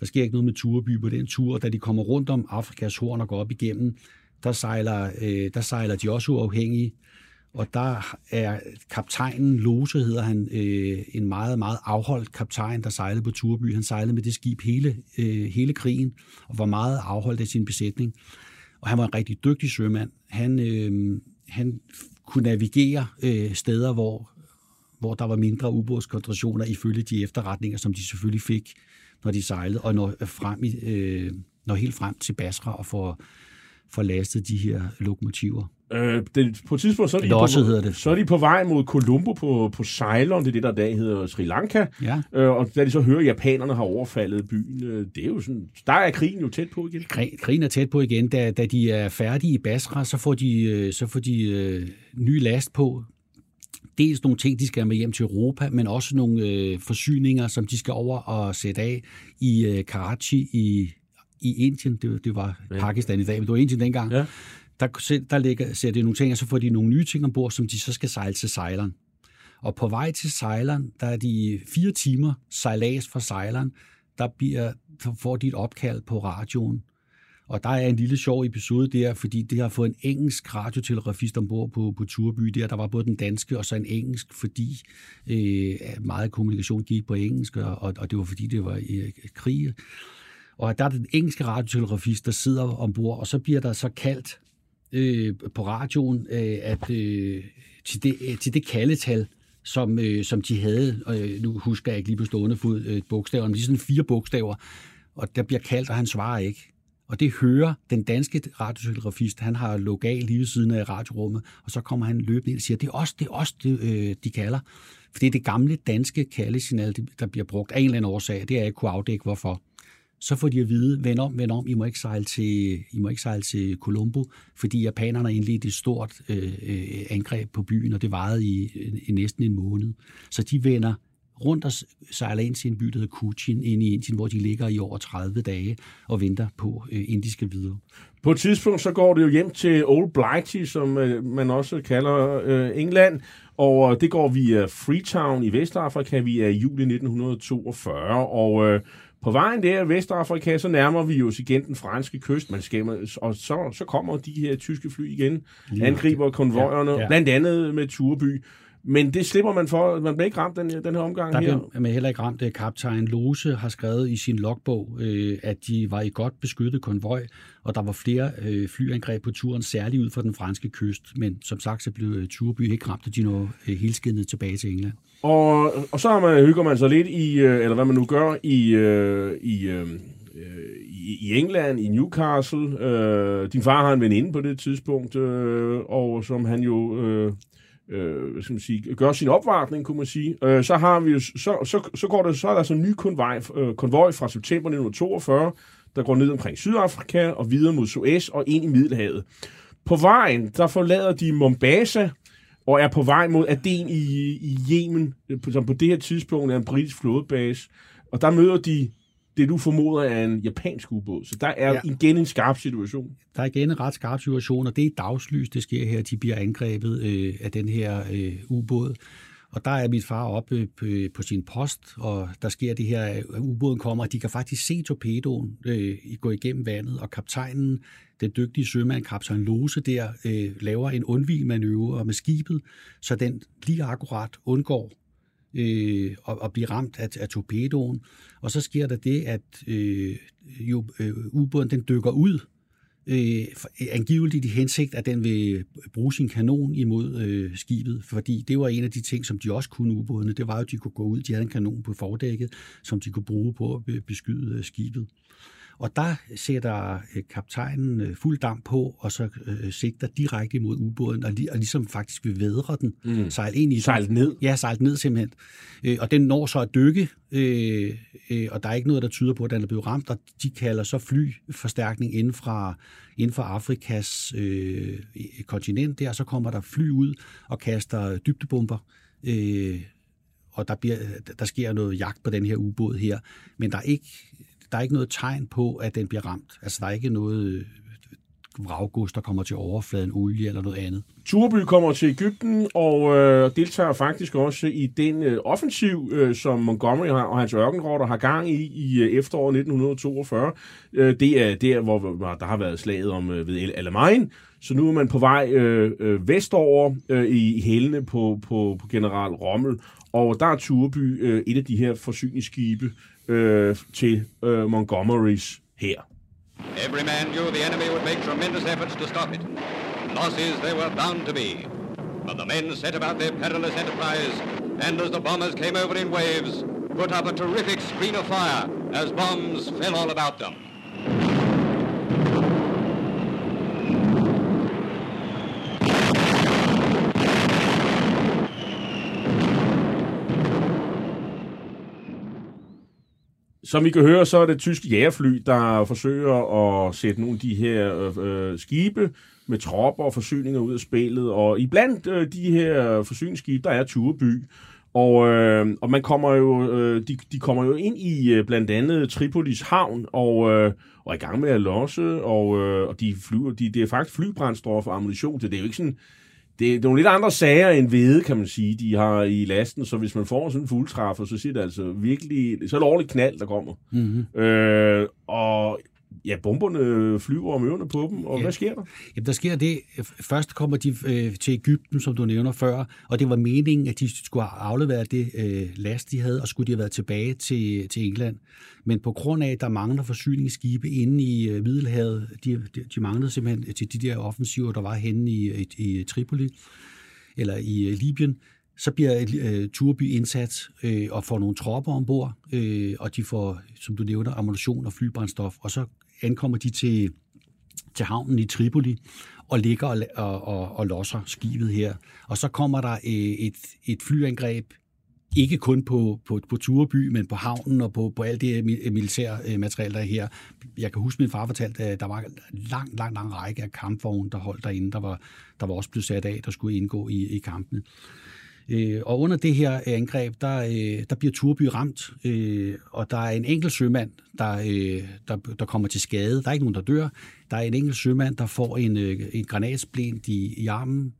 der sker ikke noget med Tureby på den tur, og da de kommer rundt om Afrikas horn og går op igennem, der sejler, øh, der sejler de også uafhængige, og der er kaptajnen, Lose hedder han, øh, en meget, meget afholdt kaptajn, der sejlede på Turby. Han sejlede med det skib hele, øh, hele krigen, og var meget afholdt af sin besætning. Og han var en rigtig dygtig sømand. Han, øh, han kunne navigere øh, steder, hvor, hvor der var mindre ubådskoncentrationer, ifølge de efterretninger, som de selvfølgelig fik, når de sejlede, og når, øh, frem i, øh, når helt frem til Basra og får, får lastet de her lokomotiver. Øh, det, på et tidspunkt, så er, de Losset på, hedder det. så er de på vej mod Colombo på, på Ceylon, det er det, der i dag hedder Sri Lanka. Ja. Øh, og da de så hører, at japanerne har overfaldet byen, øh, det er jo sådan, der er krigen jo tæt på igen. Krig- Krigen er tæt på igen. Da, da de er færdige i Basra, så får de, øh, så får de øh, ny last på. Dels nogle ting, de skal med hjem til Europa, men også nogle øh, forsyninger, som de skal over og sætte af i øh, Karachi i, i Indien. Det, det var Ja. Pakistan i dag, men det var Indien dengang. Ja. Der, der ligger, ser det nogle ting, og så får de nogle nye ting ombord, som de så skal sejle til Ceylon. Og på vej til Ceylon, der er de fire timer sejlads fra Ceylon, der, bliver, der får de et opkald på radioen. Og der er en lille sjov episode der, fordi det har fået en engelsk radiotelegrafist ombord på, på Turby der. Der var både den danske og så en engelsk, fordi øh, meget kommunikation gik på engelsk, og, og, og det var fordi, det var øh, krig. Og der er den engelske radiotelegrafist, der sidder ombord, og så bliver der så kaldt øh, på radioen, øh, at øh, til, det, øh, til det kaldetal, som, øh, som de havde, øh, nu husker jeg ikke lige på stående fod øh, bogstaverne, men de er sådan fire bogstaver, og der bliver kaldt, og han svarer ikke. Og det hører den danske radiotelegrafist, han har lokal lige ved siden af radiorummet, og så kommer han løbende ind og siger, det er os, det er os, det, øh, de kalder. For det er det gamle danske kaldesignal, der bliver brugt af en eller anden årsag, det er jeg ikke kunne afdække, hvorfor så får de at vide, vend om, vend om, I må ikke sejle til, I må ikke sejle til Colombo, fordi japanerne indledte et stort øh, øh, angreb på byen, og det varede i, i næsten en måned. Så de vender rundt og sejler ind til en by, der hedder Kuchin, ind i Indien, hvor de ligger i over 30 dage og venter på øh, indiske videre. På et tidspunkt, så går det jo hjem til Old Blighty, som øh, man også kalder øh, England, og øh, det går via Freetown i Vestafrika via juli 1942, og øh, på vejen der i Vestafrika, så nærmer vi os igen den franske kyst, man skal, og så, så kommer de her tyske fly igen, Lige angriber konvojerne, ja. ja. blandt andet med Turby. Men det slipper man for. Man bliver ikke ramt den, den her omgang Der her. blev man heller ikke ramt. Øh, Kaptajn Lose har skrevet i sin logbog, øh, at de var i godt beskyttet konvoj, og der var flere øh, flyangreb på turen, særligt ud fra den franske kyst. Men som sagt, så blev øh, Turby ikke ramt, og de nåede øh, helskindet tilbage til England. Og, og så har man, hygger man sig lidt i, øh, eller hvad man nu gør, i, øh, i, øh, i, i England, i Newcastle. Øh, din far har en veninde på det tidspunkt, øh, og som han jo... Øh, øh, skal man sige, gør sin opvartning, kunne man sige. Øh, så har vi jo, så, så, så går der, så er der så en ny konvoj, øh, konvoj fra september 1942, der går ned omkring Sydafrika og videre mod Suez og ind i Middelhavet. På vejen, der forlader de Mombasa, og er på vej mod Aden i, i Yemen, øh, som på det her tidspunkt er en britisk flådebase. Og der møder de det, du formoder er en japansk ubåd. Så der er ja. Igen en skarp situation. Der er igen en ret skarp situation, og det er dagslys, det sker her. De bliver angrebet øh, af den her øh, ubåd. Og der er mit far oppe på, på sin post, og der sker det her, at ubåden kommer, og de kan faktisk se torpedoen øh, gå igennem vandet, og kaptajnen, den dygtige sømand, kaptajn Lose der, øh, laver en undvigmanøvre med skibet, så den lige akkurat undgår øh, at, at blive ramt af, af torpedoen. Og så sker der det, at øh, jo, øh, ubåden den dykker ud, øh, øh, angiveligt i hensigt, at den vil bruge sin kanon imod øh, skibet, fordi det var en af de ting, som de også kunne ubådene, det var jo, at de kunne gå ud, de havde en kanon på fordækket, som de kunne bruge på at beskyde øh, skibet. Og der sætter øh, kaptajnen øh, fuld damp på, og så øh, sigter direkte imod ubåden, og, li- og ligesom faktisk vil vædre den, mm. sejle ind i. Sejlet ned. Ja, sejlet ned simpelthen. Og den når så at dykke, og der er ikke noget, der tyder på, at den er blevet ramt, og de kalder så flyforstærkning inden, fra, inden for Afrikas øh, kontinent der, så kommer der fly ud og kaster dybdebomber, øh, og der, bliver, der sker noget jagt på den her ubåd her, men der er ikke, der er ikke noget tegn på, at den bliver ramt. Altså, der er ikke noget øh, vraggods, der kommer til overfladen, olie eller noget andet. Turby kommer til Ægypten og øh, deltager faktisk også i den øh, offensiv, øh, som Montgomery har, og hans ørkenrotter har gang i i øh, efteråret 1942. Øh, det er der, hvor, hvor der har været slaget om øh, ved El Alamein. Så nu er man på vej øh, øh, vestover øh, i, i hælene på, på, på general Rommel. Og der er Turby øh, et af de her forsyningsskibe øh, til øh, Montgomerys her. Every man knew the enemy would make tremendous efforts to stop it. Losses there were bound to be. But the men set about their perilous enterprise, and as the bombers came over in waves, put up a terrific screen of fire as bombs fell all about them. Som I kan høre, så er det tyske jægerfly, der forsøger at sætte nogle af de her øh, skibe med tropper og forsyninger ud af spillet. Og iblandt øh, de her forsyningsskibe, der er Tureby. Og, øh, og man kommer jo, øh, de, de kommer jo ind i øh, blandt andet Tripolis havn og, øh, og er i gang med at losse, og, øh, og de flyver, de, det er faktisk flybrændstof og ammunition så Det er jo ikke sådan, det er nogle lidt andre sager end hvede, kan man sige, de har i lasten. Så hvis man får sådan en fuldtræffer, så siger det altså virkelig... Så er det ordentligt knald, der kommer. Mm-hmm. Øh, og ja, bomberne flyver om ørerne på dem, og Ja. hvad sker der? Jamen, der sker det. Først kommer de øh, til Ægypten, som du nævner før, og det var meningen, at de skulle have afleveret det øh, last, de havde, og skulle de have været tilbage til, til England. Men på grund af, at der mangler forsyningsskibe inde i øh, Middelhavet, de, de, de manglede simpelthen til de der offensiver, der var henne i, i, i Tripoli, eller i øh, Libyen, så bliver øh, Turby indsat øh, og får nogle tropper ombord, øh, og de får, som du nævner, ammunition og flybrændstof, og så ankommer de til, til havnen i Tripoli og ligger og, og, og, og losser skibet her. Og så kommer der øh, et, et flyangreb, ikke kun på, på, på Tureby, men på havnen og på, på alt det militære øh, materiel, der er her. Jeg kan huske, min far fortalte, at der var en lang, lang, lang række af kampvogne, der holdt derinde, der var, der var også blevet sat af, der skulle indgå i, i kampene. Øh, og under det her angreb, der, øh, der bliver Turby ramt, øh, og der er en enkelt sømand, der, øh, der, der kommer til skade. Der er ikke nogen, der dør. Der er en enkelt sømand, der får en, øh, en granatsplint i, i armen,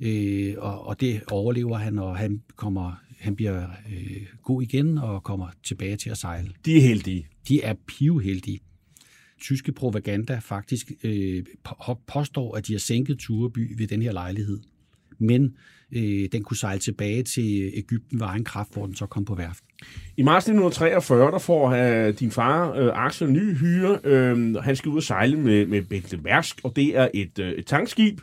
øh, og, og det overlever han, og han, kommer, han bliver øh, god igen og kommer tilbage til at sejle. De er heldige. De er pivheldige. Tyske propaganda faktisk øh, på- påstår, at de har sænket Tureby ved den her lejlighed. men øh, den kunne sejle tilbage til Ægypten ved egen kraft, hvor den så kom på værft. I marts 1943, der får uh, din far, uh, Axel, ny hyre. Uh, han skal ud og sejle med, med Bente Mærsk, og det er et, uh, et tankskib.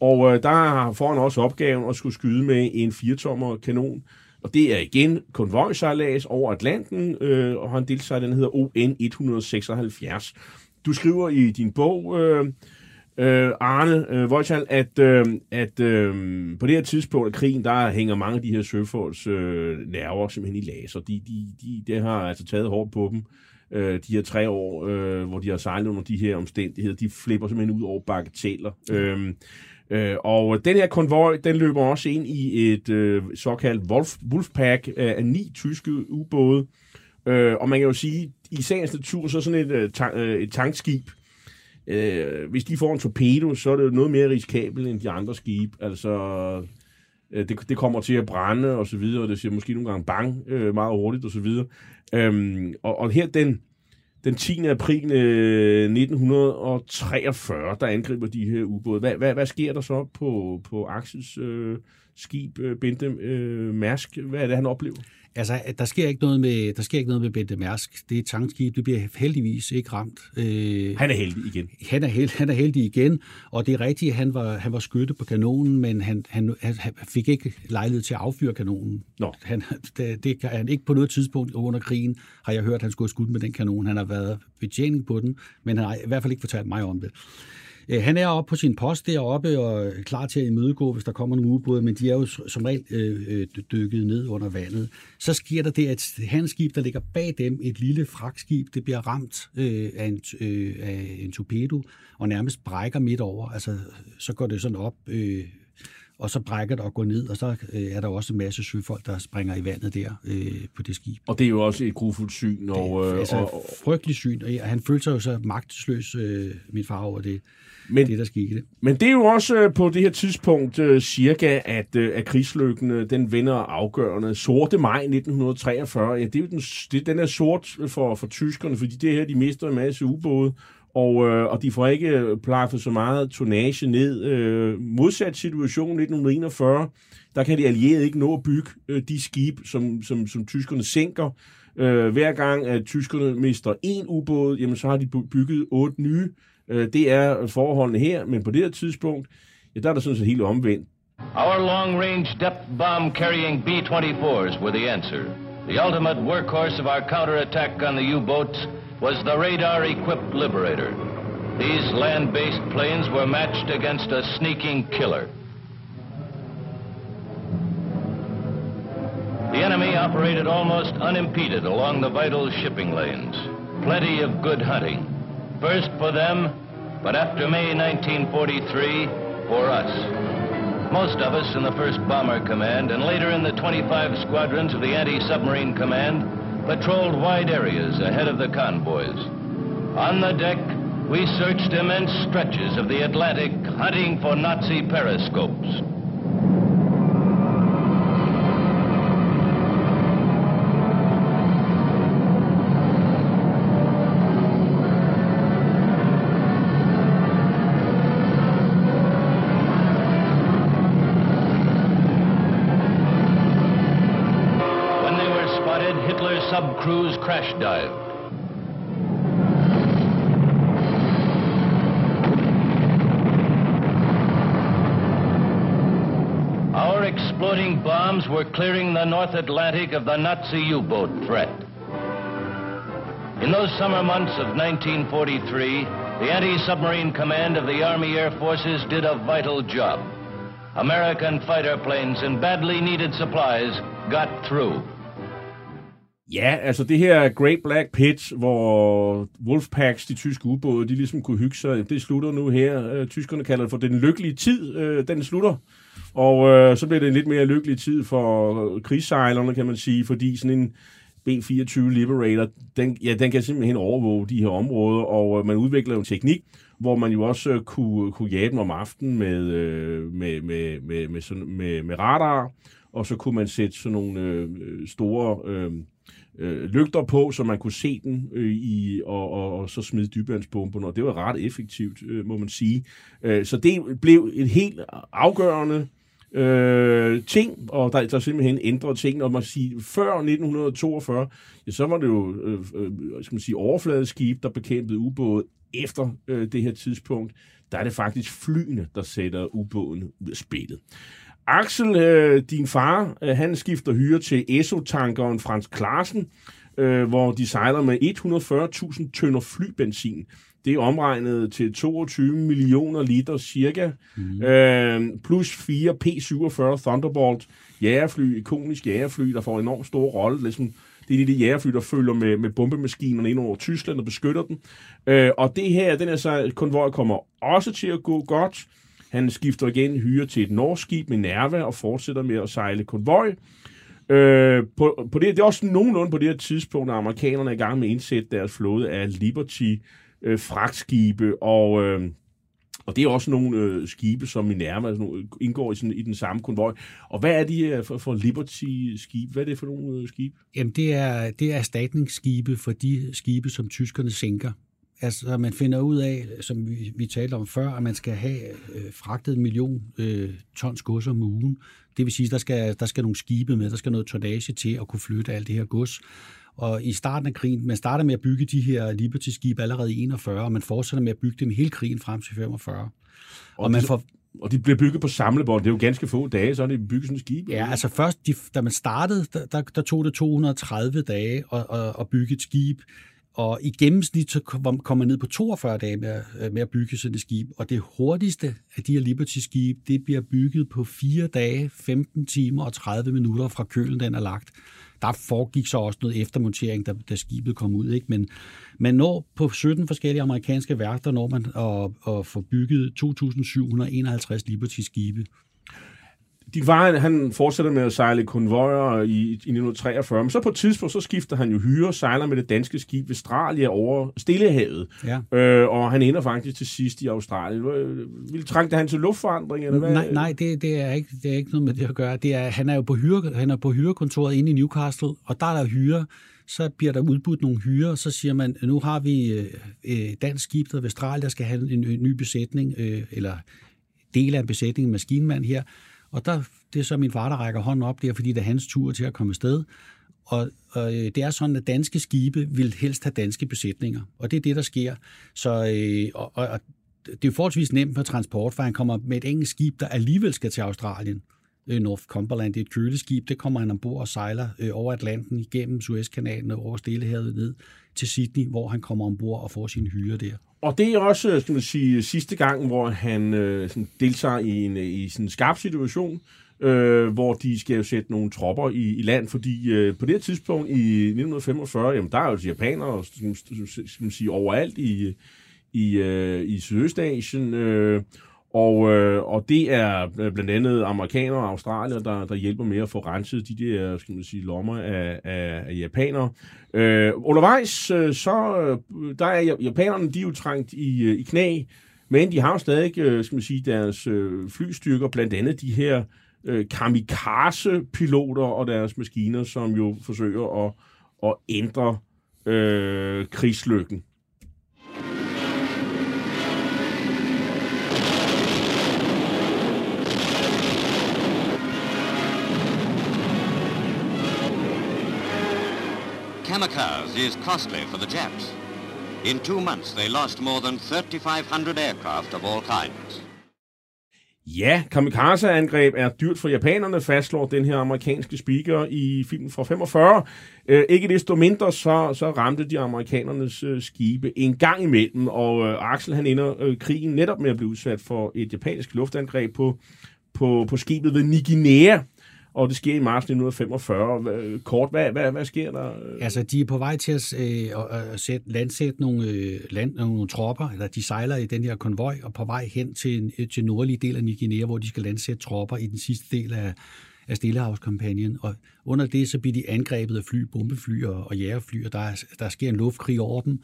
Og uh, der får han også opgaven at skulle skyde med en 4-tommer kanon. Og det er igen konvojsejlads over Atlanten, uh, og han deltager den hedder ON 176. Du skriver i din bog, uh, øh, Arne øh, Vojtal, at, øh, at øh, på det her tidspunkt af krigen, der hænger mange af de her søfolks øh, nerver simpelthen i laser. De, de, de, det har altså taget hårdt på dem. Øh, de her tre år, øh, hvor de har sejlet under de her omstændigheder, de flipper simpelthen ud over bagateller. Øh, Øh, og den her konvoj, den løber også ind i et øh, såkaldt Wolf, Wolfpack af, af ni tyske ubåde. Øh, og man kan jo sige, i sagens natur, så sådan et, øh, ta- øh, et tankskib, øh, hvis de får en torpedo, så er det jo noget mere risikabelt end de andre skibe. Altså, øh, det, det kommer til at brænde og så videre, og det siger måske nogle gange bang øh, meget hurtigt og så videre. Øhm, og, og her den, den 10. april øh, 1943, der angriber de her ubåde. Hvad, hvad, hvad sker der så på, på Axels øh, skib, øh, Bente øh, Mærsk? Hvad er det, han oplever? Altså, der sker ikke noget med, der sker ikke noget med Bente Mærsk. Det er et tankskib, det bliver heldigvis ikke ramt. Øh, han er heldig igen. Han er, held, han er heldig igen, og det er rigtigt, han var, han var skytte på kanonen, men han, han, han fik ikke lejlighed til at affyre kanonen. Nå. Han, det, det kan han ikke på noget tidspunkt under krigen, har jeg hørt, at han skulle have skudt med den kanon. Han har været betjening på den, men han har i hvert fald ikke fortalt mig om det. Øh, han er oppe på sin post deroppe og klar til at imødegå, hvis der kommer nogle ubåde, men de er jo som regel øh, øh dykket ned under vandet. Så sker der det, at handskib, der ligger bag dem, et lille fragtskib, det bliver ramt øh, af, en, øh, af en torpedo og nærmest brækker midt over. Altså, så går det sådan op øh, og så brækker det og går ned, og så øh, er der også en masse søfolk, der springer i vandet der øh, på det skib. Og det er jo også et grufuldt syn. Og, det er altså og, og, syn, og han følte sig jo så magtesløs, øh, min far, over det men, det, der skete. Men det er jo også øh, på det her tidspunkt uh, cirka, at, uh, at krigslykken den vinder afgørende. Sorte maj 1943, ja, det er jo den, det, den er sort for, for tyskerne, fordi det her, de mister en masse ubåde, og, øh, og de får ikke øh, plaffet så meget tonnage ned. Øh, modsat situation 1941, der kan de allierede ikke nå at bygge øh, de skib, som, som, som tyskerne sænker. Øh, hver gang, at tyskerne mister en ubåd, jamen så har de bygget otte nye Øh, det er forholdene her, men på det her tidspunkt, ja, der er der sådan set helt omvendt. Our long-range depth bomb-carrying B-24s were the answer. The ultimate workhorse of our counterattack on the U-boats was the radar-equipped Liberator. These land-based planes were matched against a sneaking killer. The enemy operated almost unimpeded along the vital shipping lanes. Plenty of good hunting. First for them, but after May 1943, for us. Most of us in the 1st Bomber Command and later in the 25 squadrons of the Anti-Submarine Command patrolled wide areas ahead of the convoys. On the deck, we searched immense stretches of the Atlantic hunting for Nazi periscopes. Cruise crash dive. Our exploding bombs were clearing the North Atlantic of the Nazi U-boat threat. In those summer months of 1943, the Anti-Submarine Command of the Army Air Forces did a vital job. American fighter planes and badly needed supplies got through. Ja, altså det her Great Black Pit, hvor Wolfpacks, de tyske ubåde, de ligesom kunne hygge sig, det slutter nu her. Øh, tyskerne kalder det for den lykkelige tid, øh, den slutter. Og øh, så bliver det en lidt mere lykkelig tid for krigssejlerne, kan man sige, fordi sådan en B-24 Liberator, den, ja, den kan simpelthen overvåge de her områder, og øh, man udvikler en teknik, hvor man jo også øh, kunne, kunne jage dem om aftenen med, øh, med, med, med, med, sådan, med, med radar, og så kunne man sætte sådan nogle øh, øh store... Øh, øh, lygter på, så man kunne se den øh, i, og, og, og så smide dybvandsbomberne, og det var ret effektivt, øh, må man sige. Øh, så det blev et helt afgørende øh, ting, og der, der simpelthen ændrede ting. Og man siger, før 1942, ja, så var det jo øh, øh skal man sige, overfladeskib, der bekæmpede ubåde. Efter øh, det her tidspunkt, der er det faktisk flyene, der sætter ubåden ud af spillet. Axel, øh, din far, øh, han skifter hyre til ESO-tankeren Frans Klarsen, øh, hvor de sejler med 140.000 tønder flybenzin. Det er omregnet til 22 millioner liter cirka, mm. øh, plus 4 P-47 Thunderbolt jægerfly, ikonisk jægerfly, der får en enormt stor rolle, ligesom det er de, jægerfly, der følger med, med bombemaskinerne ind over Tyskland og beskytter dem. Øh, og det her, den er så, konvoj kommer også til at gå godt. Han skifter igen hyre til et norsk skib med Nerva og fortsætter med at sejle konvoj. Øh, på, på det, det er også nogenlunde på det her tidspunkt, at amerikanerne er i gang med at indsætte deres flåde af Liberty øh, fragtskibe, og, øh, og det er også nogle øh, skibe, som i nærmere altså, indgår i, sådan, i den samme konvoj. Og hvad er de her for, for Liberty-skibe? Hvad er det for nogle øh, skibe? Jamen, det er, det er erstatningsskibe for de skibe, som tyskerne sænker. Altså, man finder ud af, som vi, vi talte om før, at man skal have øh, fragtet en million øh, tons gods om ugen. Det vil sige, at der skal, der skal nogle skibe med, der skal noget tonnage til at kunne flytte alt det her gods. Og i starten af krigen, man starter med at bygge de her Liberty-skibe allerede i 41, og man fortsætter med at bygge dem hele krigen frem til 45. Og, og man får, og de bliver bygget på samlebånd. Det er jo ganske få dage, så er det bygget sådan et skib. Ja, altså først, de, da man startede, der, der, der tog det 230 dage at, at, at bygge et skib. Og i gennemsnit så kommer man ned på 42 dage med, øh, med at bygge sådan et skib. Og det hurtigste af de her Liberty-skib, det bliver bygget på 4 dage, 15 timer og 30 minutter fra kølen den er lagt der foregik så også noget eftermontering, da, da skibet kom ud. Ikke? Men man når på 17 forskellige amerikanske værker, når man at, at få bygget 2.751 Liberty-skibe. Din far, han fortsætter med at sejle konvojer i, i 1943, men så på et tidspunkt, så skifter han jo hyre, sejler med det danske skib Australia over Stillehavet. Ja. Øh, og han ender faktisk til sidst i Australien. Vil trængte han til luftforandring, eller hvad? Nej, nej det, det, er ikke, det er ikke noget med det at gøre. Det er, han er jo på, hyre, han er på hyrekontoret inde i Newcastle, og der er der hyre, så bliver der udbudt nogle hyre, og så siger man, nu har vi øh, øh dansk skib, der Australien, der skal have en, en ny besætning, øh, eller del af en besætning, en maskinmand her, og der, det er så min far, der rækker hånden op der, fordi det er hans tur til at komme sted. Og, og øh, det er sådan, at danske skibe vil helst have danske besætninger. Og det er det, der sker. Så, øh, og, og, det er jo forholdsvis nemt for transport, for han kommer med et engelsk skib, der alligevel skal til Australien. Øh, North Cumberland, det er et køleskib, det kommer han ombord og sejler øh, over Atlanten, igennem Suezkanalen og over Stillehavet ned til Sydney, hvor han kommer ombord og får sin hyre der. Og det er også, øh, skal man sige, sidste gang, hvor han øh, sådan, deltager i en, øh, i sådan en skarp situation, øh, hvor de skal jo sætte nogle tropper i, i land, fordi øh, på det tidspunkt i 1945, jamen, der er jo altså japanere, som man sige, overalt i, i, øh, i Sydøstasien, øh, og, øh, og det er øh, blandt andet amerikanere og australier, der, der hjælper med at få renset de der skal man sige, lommer af, af, af japanere. Øh, undervejs, øh, så øh, der er japanerne, de er jo trængt i, øh, i knæ, men de har jo stadig skal man sige, deres flystyrker, blandt andet de her øh, kamikaze-piloter og deres maskiner, som jo forsøger at, at ændre øh, krigslykken. Kamikaze is costly for the Japs. In two months, they lost more than 3,500 aircraft of all kinds. Ja, kamikaze-angreb er dyrt for japanerne, fastslår den her amerikanske speaker i filmen fra 45. Øh, ikke desto mindre, så, så ramte de amerikanernes øh, skibe en gang imellem, og øh, Axel han ender øh, krigen netop med at blive udsat for et japansk luftangreb på, på, på skibet ved Niginea, og det sker i marts 1945. Øh, kort, hvad, hvad, hvad sker der? Altså, de er på vej til at, øh, at sætte, landsætte nogle, øh, land, øh, nogle tropper, eller de sejler i den her konvoj, og på vej hen til, øh, til nordlige del af Nigeria, hvor de skal landsætte tropper i den sidste del af, af Stillehavskampagnen. Og under det, så bliver de angrebet af fly, bombefly og, og jægerfly, og der, der sker en luftkrig over dem.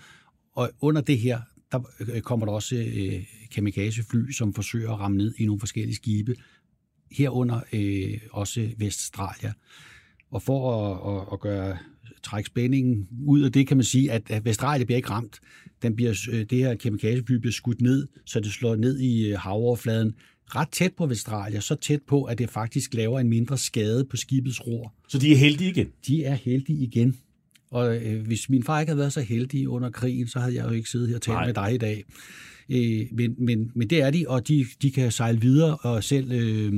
Og under det her, der kommer der også øh, kamikazefly, som forsøger at ramme ned i nogle forskellige skibe, herunder øh, også Veststralia. Og for at, at, at gøre trække spændingen ud af det, kan man sige, at, at bliver ikke ramt. Den bliver, øh, det her kemikaliefly bliver skudt ned, så det slår ned i øh, havoverfladen ret tæt på Vestralia, så tæt på, at det faktisk laver en mindre skade på skibets ror. Så de er heldige igen? De er heldige igen. Og øh, hvis min far ikke havde været så heldig under krigen, så havde jeg jo ikke siddet her og talt Nej. med dig i dag. Øh, men, men, men det er de, og de, de kan sejle videre og selv øh,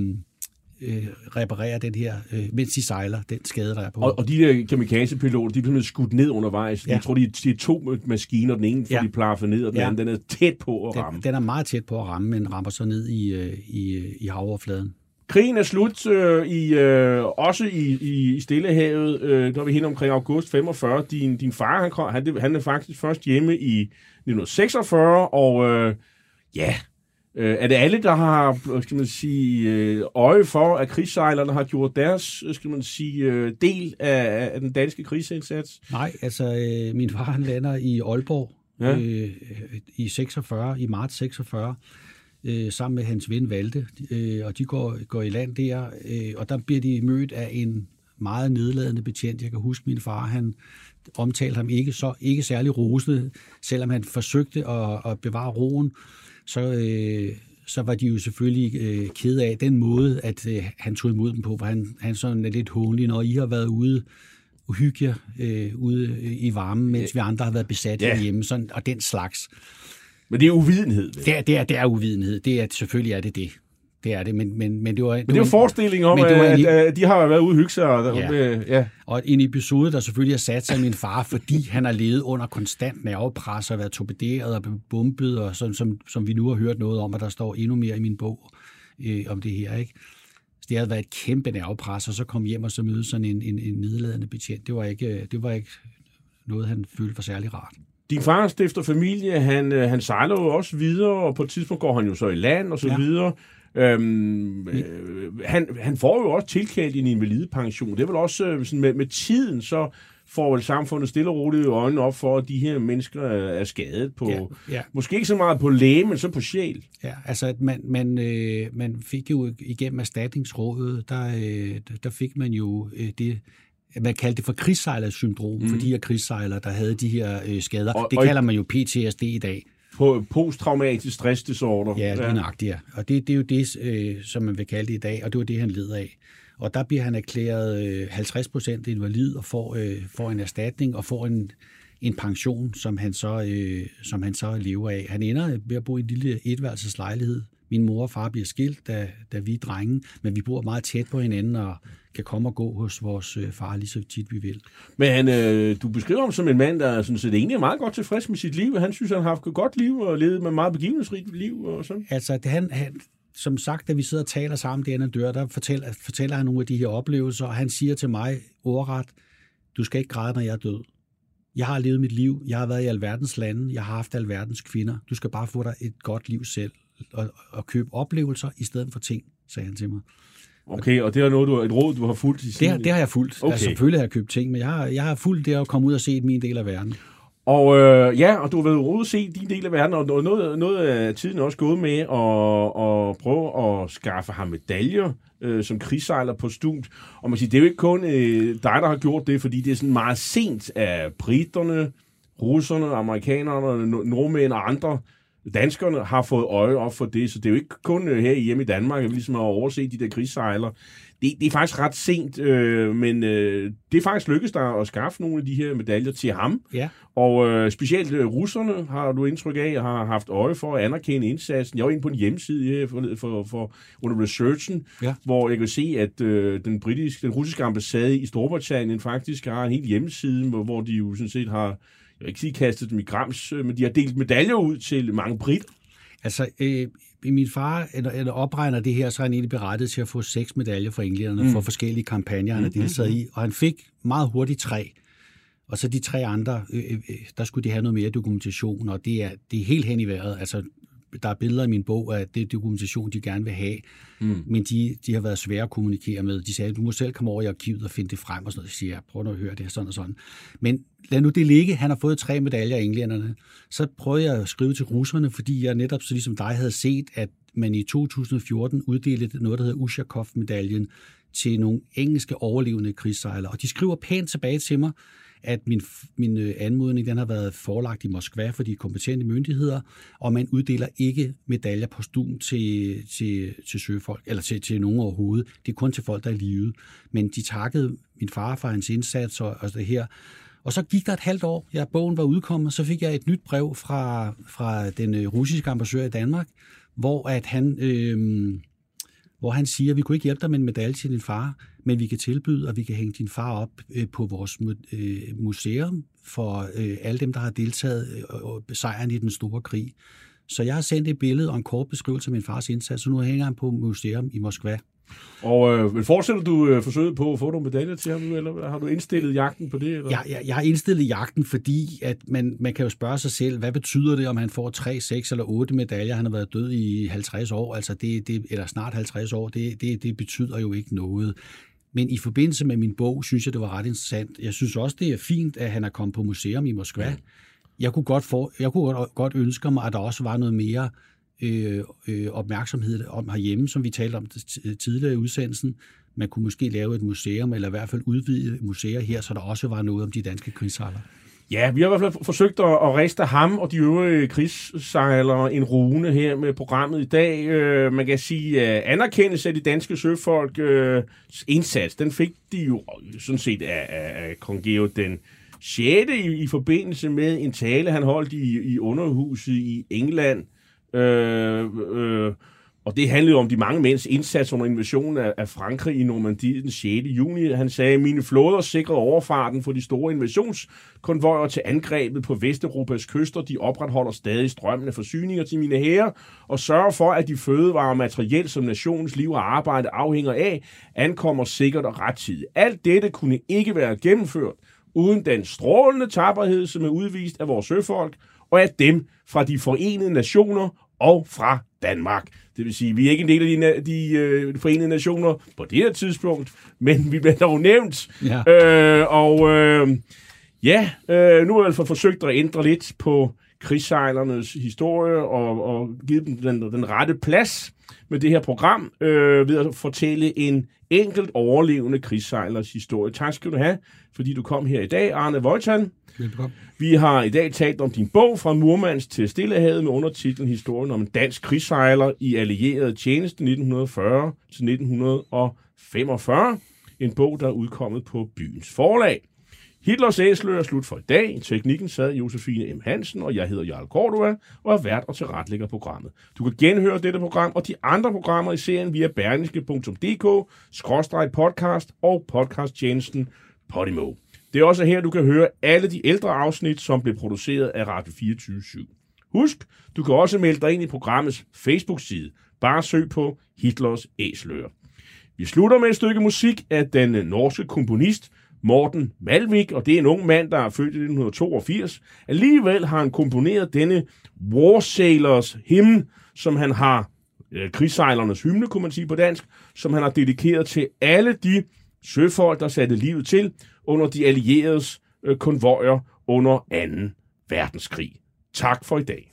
øh, reparere den her, øh, mens de sejler, den skade, der er på. Og, og de der kamikaze-piloter, de er simpelthen skudt ned undervejs. Ja. Jeg tror, de, de er to maskiner. Den ene får ja. De plaffet ned, og den Ja. anden den er tæt på at ramme. den, er meget tæt på at ramme, men rammer så ned i, øh, i, i havoverfladen. Krigen er slut øh, i, øh, også i, i Stillehavet, øh, når vi hen omkring august 45. Din, din far, han, kom, han, han er faktisk først hjemme i 1946, og øh, ja, øh, er det alle, der har skal man sige, øh, øje for, at krigssejlerne har gjort deres øh, skal man sige, øh, del af, af den danske krigsindsats? Nej, altså øh, min far han lander i Aalborg ja. øh, i 46, i marts 46, øh, sammen med hans ven Valde, øh, og de går, går i land der, øh, og der bliver de mødt af en meget nedladende betjent. Jeg kan huske, min far, han omtalte ham ikke så ikke særlig rosende, selvom han forsøgte at, at bevare roen, så, øh, så var de jo selvfølgelig øh, kede af den måde, at øh, han tog imod dem på, hvor han, han sådan er lidt hånlig, når I har været ude uhygge øh, ude øh, i varmen, mens vi andre har været besat ja. hjemme, sådan, og den slags. Men det er uvidenhed. vel? Det er, det er, det er uvidenhed. Det er, selvfølgelig er det det. Det er det, men, men, men det var... Men det er jo forestillingen om, det var at, en- at de har været ude og hygge sig. Og, Ja. ja. Og en episode, der selvfølgelig har sat sig i min far, fordi han har levet under konstant nervepres og været torpederet og bombet, og som, som, som vi nu har hørt noget om, at der står endnu mere i min bog øh, om det her. Ikke? Så det havde været et kæmpe nervepres, og så kom hjem og så møde sådan en, en, en nedladende betjent. Det var, ikke, det var ikke noget, han følte var særlig rart. Din far stifter familie, han, øh, han sejler jo også videre, og på et tidspunkt går han jo så i land og så. Ja. videre. Øhm, øh, han, han får jo også tilkaldt en invalidepension. Det er vel også øh, sådan med, med tiden, så får vel samfundet stille og roligt øjnene op for, at de her mennesker er, er skadet på, Ja, ja. måske ikke så meget på læge, men så på sjæl. Ja, altså at man, man, øh, man fik jo igennem erstatningsrådet, der, øh, der fik man jo øh, det, man kaldte det for krigssejlersyndrom, mm. for de her krigssejlere, der havde de her øh, skader. Og, det og- kalder man jo PTSD i dag. På posttraumatisk stressdisorder. Ja, lige nøjagtigt, ja. Og det, det er jo det, øh, som man vil kalde det i dag, og det var det, han led af. Og der bliver han erklæret øh, 50 procent invalid og får, øh, får en erstatning og får en, en pension, som han, så, øh, som han så lever af. Han ender ved at bo i en lille etværelseslejlighed. Min mor og far bliver skilt, da, da vi er drenge, men vi bor meget tæt på hinanden og kan komme og gå hos vores øh, far lige så tit vi vil. Men han, øh, du beskriver ham som en mand, der er sådan set egentlig er meget godt tilfreds med sit liv. Han synes, han har haft et godt liv og levet med meget begivenhedsrigt liv og sådan. Altså, det, han, han, som sagt, da vi sidder og taler sammen, det han dør, der fortæller, fortæller han nogle af de her oplevelser, og han siger til mig ordret, du skal ikke græde, når jeg er død. Jeg har levet mit liv, jeg har været i alverdens lande, jeg har haft alverdens kvinder. Du skal bare få dig et godt liv selv, og, og købe oplevelser i stedet for ting, sagde han til mig. Okay, og det er noget, du, et råd, du har fulgt i Det, sin... har- det har jeg fulgt. Okay. Altså, selvfølgelig har jeg købt ting, men jeg har, jeg har fulgt det at komme ud og se min del af verden. Og øh, ja, og du har været ude at se din del af verden, og noget, noget af tiden er også gået med at, at prøve at skaffe ham medaljer øh, som krigssejler på stunt. Og man siger, det er jo ikke kun øh, dig, der har gjort det, fordi det er sådan meget sent af britterne, russerne, amerikanerne, no- nordmænd og andre danskerne har fået øje op for det, så det er jo ikke kun øh, her hjemme i Danmark, at vi ligesom har overset de der krigssejler. Det, det er faktisk ret sent, øh, men øh, det er faktisk lykkedes dig at skaffe nogle af de her medaljer til ham. Ja. Og øh, specielt øh, russerne har du indtryk af, har haft øje for at anerkende indsatsen. Jeg var inde på en hjemmeside her for, for, for under researchen, Ja. hvor jeg kan se, at øh, den, britiske, den russiske ambassade i Storbritannien faktisk har en hel hjemmeside, hvor, hvor de jo sådan set har, jeg vil ikke sige kastet dem i grams, øh, men de har delt medaljer ud til mange britter. Altså, øh, min far eller, eller opregner det her, så er han egentlig berettet til at få seks medaljer fra englænderne mm. for forskellige kampagner, han har deltaget i. Og han fik meget hurtigt tre. Og så de tre andre, øh, øh, der skulle de have noget mere dokumentation, og det er, det er helt hen i vejret. Altså, der er billeder i min bog af det dokumentation, de gerne vil have, mm. men de, de har været svære at kommunikere med. De sagde, du må selv komme over i arkivet og finde det frem, og sådan noget. Så siger jeg, prøv nu at høre det her, sådan og sådan. Men lad nu det ligge. Han har fået tre medaljer af englænderne. Så prøvede jeg at skrive til russerne, fordi jeg netop, så ligesom dig, havde set, at man i 2014 uddelte noget, der hedder Ushakov-medaljen til nogle engelske overlevende krigssejlere. Og de skriver pænt tilbage til mig, at min, min øh, anmodning den har været forelagt i Moskva for de kompetente myndigheder, og man uddeler ikke medaljer på stuen til, til, til søfolk, eller til, til nogen overhovedet. Det er kun til folk, der er i live. Men de takkede min far for hans indsats og, og det her. Og så gik der et halvt år, ja, bogen var udkommet, så fik jeg et nyt brev fra, fra den øh, russiske ambassadør i Danmark, hvor at han... Øh, hvor han siger, at vi kunne ikke hjælpe dig med en medalje til din far, men vi kan tilbyde, at vi kan hænge din far op øh, på vores øh, museum for øh, alle dem, der har deltaget og sejren i den store krig. Så jeg har sendt et billede og en kort beskrivelse af min fars indsats, så nu hænger han på museum i Moskva. Og øh, fortsætter du øh, forsøget på at få nogle medaljer til ham, eller har du indstillet jagten på det? Eller? Jeg, jeg, jeg har indstillet jagten, fordi at man, man kan jo spørge sig selv, hvad betyder det, om han får 3, 6 eller 8 medaljer? Han har været død i 50 år, altså det, det, eller snart 50 år. Det, det, det betyder jo ikke noget. Men i forbindelse med min bog, synes jeg, det var ret interessant. Jeg synes også, det er fint, at han er kommet på museum i Moskva. Ja. Jeg kunne godt, for, jeg kunne godt, godt ønske mig, at der også var noget mere øh, øh, opmærksomhed om herhjemme, som vi talte om tidligere i udsendelsen. Man kunne måske lave et museum, eller i hvert fald udvide museer her, så der også var noget om de danske krigssejlere. Ja, vi har i hvert fald forsøgt at, at riste ham og de øvrige krigssejlere en rune her med programmet i dag. Øh, man kan sige, at anerkendelse af de danske søfolk øh, indsats, den fik de jo sådan set af, af, af kong Geo den 6. I, i forbindelse med en tale, han holdt i, i underhuset i England Øh, øh, og det handlede om de mange mænds indsats under invasionen af, af Frankrig i Normandiet den 6. juni. Han sagde, mine flåder sikrede overfarten for de store invasionskonvojer til angrebet på Vesteuropas kyster. De opretholder stadig strømmen af forsyninger til mine hære og sørger for, at de fødevarer og materiel, som nationens liv og arbejde afhænger af, ankommer sikkert og rettidigt. Alt dette kunne ikke være gennemført uden den strålende tapperhed, som er udvist af vores søfolk, og af dem fra de forenede nationer og fra Danmark. Det vil sige, vi er ikke en del af de, de øh, forenede nationer på det her tidspunkt, men vi bliver dog nævnt. Ja. Øh, og øh, ja, øh, nu har jeg altså forsøgt at ændre lidt på krigssejlernes historie og, og give dem den, den rette plads med det her program øh, ved at fortælle en enkelt overlevende krigssejlers historie. Tak skal du have, fordi du kom her i dag, Arne Vojtan. Velkommen. Vi har i dag talt om din bog fra Murmans til Stillehavet med undertitlen Historien om en dansk krigssejler i allieret tjeneste 1940 til 1945. En bog, der er udkommet på byens forlag. Hitlers æsler er slut for i dag. I teknikken sad Josefine M. Hansen, og jeg hedder Jarl Cordua, og er vært og tilretlægger programmet. Du kan genhøre dette program og de andre programmer i serien via berlingske.dk-podcast og podcasttjenesten Podimo. Det er også her, du kan høre alle de ældre afsnit, som blev produceret af Radio 24 /7. Husk, du kan også melde dig ind i programmets Facebook-side. Bare søg på Hitlers Æsler. Vi slutter med et stykke musik af den norske komponist Morten Malvik, og det er en ung mand, der er født i 1982. Alligevel har han komponeret denne War Sailors hymn, som han har, øh, krigssejlernes hymne, kunne man sige på dansk, som han har dedikeret til alle de søfolk, der satte livet til under de allieredes øh, konvojer under 2. verdenskrig. Tak for i dag.